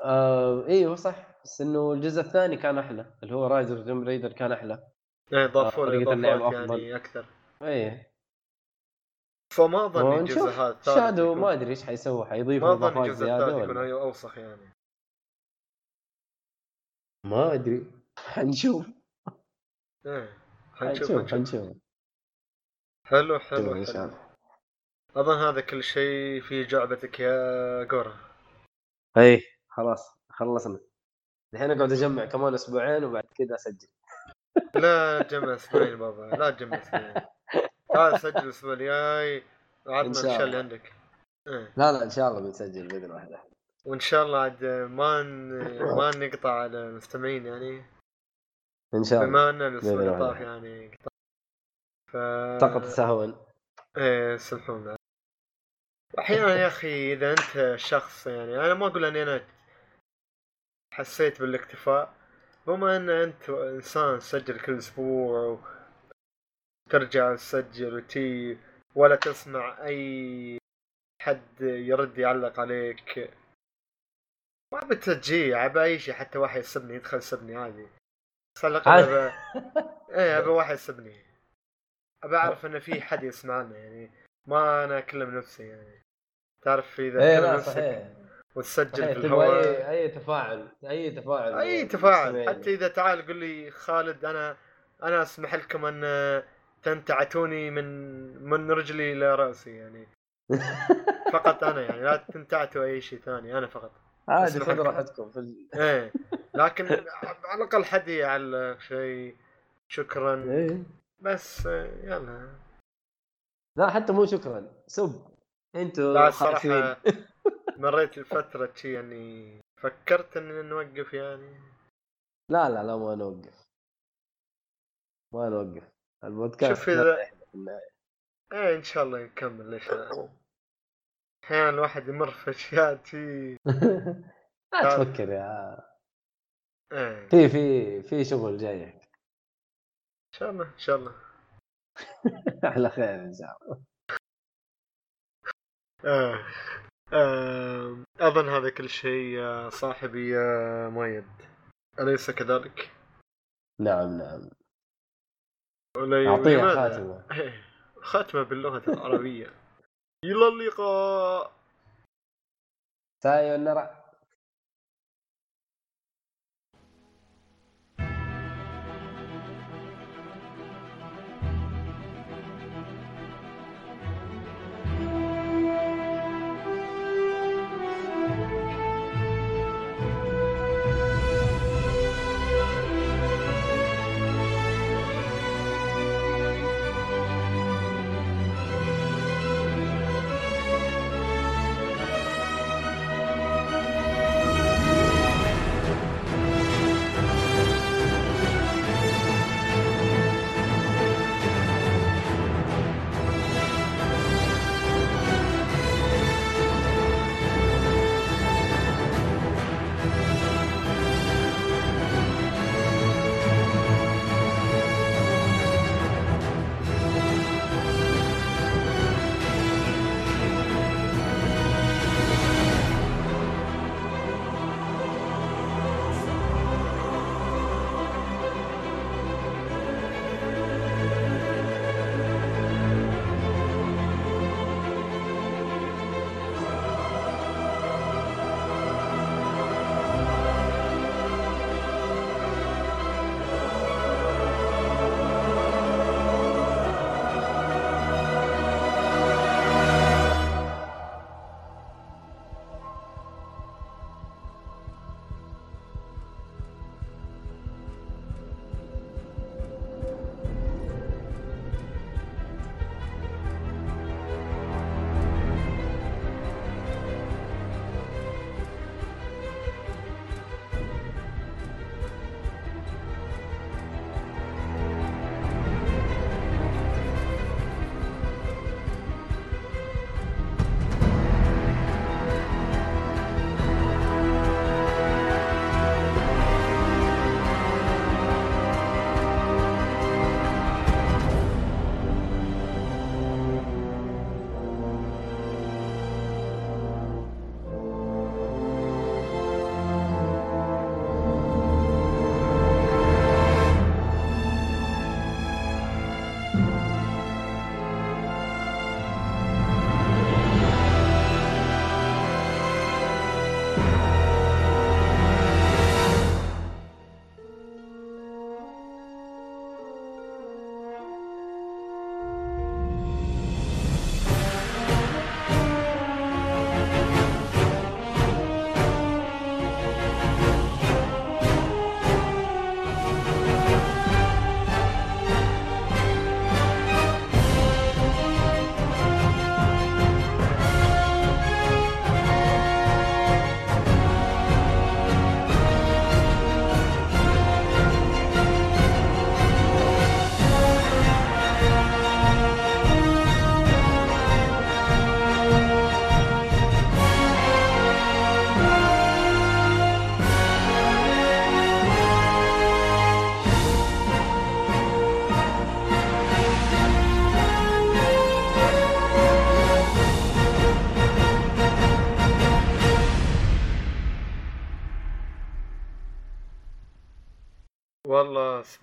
آه أيوه صح بس إنه الجزء الثاني كان أحلى اللي هو Rise of Tomb Raider كان أحلى. يعني ضافوا طريقة له اضافات. يعني أكثر. إيه. فما أظن الجزء هذا Shadow ما أدري إيش حيسوي حيضيفوا ما أظن الجزء الثالث يكون أوسخ يعني. ما أدري. حنشوف. إيه حنشوف حنشوف حلو حلو حلو. الله أظن هذا كل شيء في جعبتك يا جورا إي خلاص خلصنا. الحين أقعد أجمع كمان أسبوعين وبعد كذا أسجل. لا تجمع أسبوعين بابا لا تجمع أسبوعين. تعال سجل الأسبوع الجاي وعطنا الاشياء اللي. عندك. إيه. لا لا إن شاء الله بنسجل بإذن واحدة وإن شاء الله عاد ما ن... ما نقطع على المستمعين يعني. إن شاء الله. بما أن الأسبوع. طاف يعني ف سقط سهوا إيه سامحونا أحيانا يا أخي إذا أنت شخص يعني أنا ما أقول أني أنا حسيت بالاكتفاء. بما أن أنت إنسان تسجل كل أسبوع وترجع تسجل وتي ولا تسمع أي حد يرد يعلق عليك. ما بتجي عبى أي شيء حتى واحد يسبني يدخل يسبني عادي. عادي. أبى- إيه ابى واحد يسبني. ابى أعرف إن في حد يسمعنا يعني ما أنا أكلم نفسي يعني. تعرف إذا تكلم لا نفسك صحيح. وتسجل صحيح في الهواء. اي أي تفاعل أي تفاعل أي من تفاعل. حتى إذا تعال قل لي خالد أنا أنا أسمح لكم أن تنتعتوني من من رجلي إلى رأسي يعني. فقط أنا يعني. لا تنتعتوا أي شيء ثاني أنا فقط. عادي خذ. راحتكم. في ال... إيه. لكن على الأقل حد يعلق شيء. شكرا. إيه. بس يلا. لا حتى مو شكرا. سب. أنتوا لا الصراحة مريت الفترة شي يعني فكرت اننا نوقف يعني. لا لا لا ما نوقف. ما نوقف. البودكاست شوف اذا. إيه إن شاء الله نكمل ليش لا. أحيانا الواحد يمر في أشياء شي لا تفكر يا إيه في في في شغل جاي إن شاء الله إن شاء الله على خير إن شاء الله آه. آه. أظن هذا كل شيء يا صاحبي يا مؤيد أليس كذلك؟ نعم نعم أعطيها؟ خاتمة إيه، ختمة باللغة العربية إلى اللقاء. سايونارا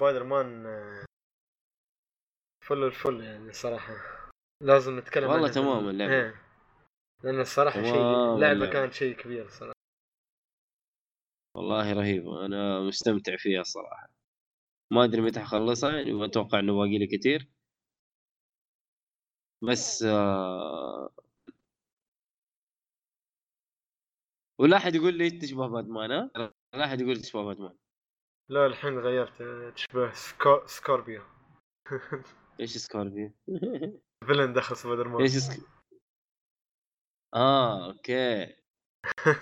سبايدر مان آه، فل الفل يعني صراحة لازم نتكلم والله عنها. تمام اللعبة. إيه. لأن الصراحة شيء اللعبة. كانت شيء كبير صراحة والله رهيبة أنا مستمتع فيها الصراحة ما أدري متى حخلصها يعني ما أتوقع إنه باقي لي كثير بس آه... ولا أحد يقول لي تشبه باتمان ها؟ لا أحد يقول تشبه باتمان لا الحين غيرت. تشبه سكو... Scorpio إيش Scorpio؟ villain دخل سبايدر مان. إيش سك... آه okay.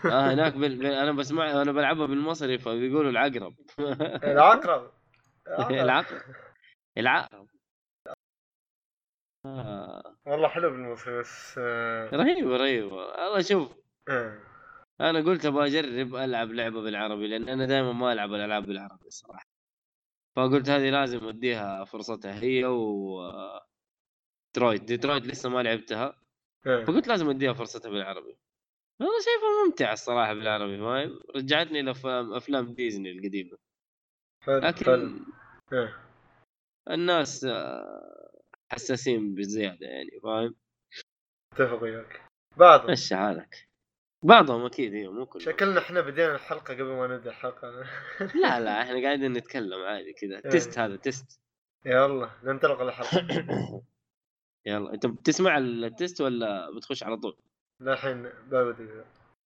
آه هناك بال... بال... أنا بسمع أنا بلعبها بالمصري فبيقولوا العقرب. العقرب. العقرب. العقرب. آه. والله حلو بالمصري بس آه، رهيبة رهيبة. والله شوف. آه. أنا قلت أبغى أجرب ألعب لعبة بالعربي لأن أنا دائما ما ألعب الألعاب بالعربي الصراحة. فقلت هذه لازم أديها فرصتها هي و ديترويت ديترويت لسه ما لعبتها. آه. فقلت لازم أديها فرصتها بالعربي. والله شايفها ممتعة الصراحة بالعربي فاهم رجعتني لأفلام أفلام ديزني حلو لكن آه. الناس آه، حساسين بزيادة يعني فاهم؟ أتفق وياك. بعض. مشي حالك. بعضهم أكيد هي مو كلهم. شكلنا إحنا بدينا الحلقة قبل ما نبدأ الحلقة. لا لا إحنا قاعدين نتكلم عادي كذا. test هذا test. يلا ننطلق الحلقة. يلا أنت بتسمع ال test ولا بتخش على طول؟ لا الحين ببدأ.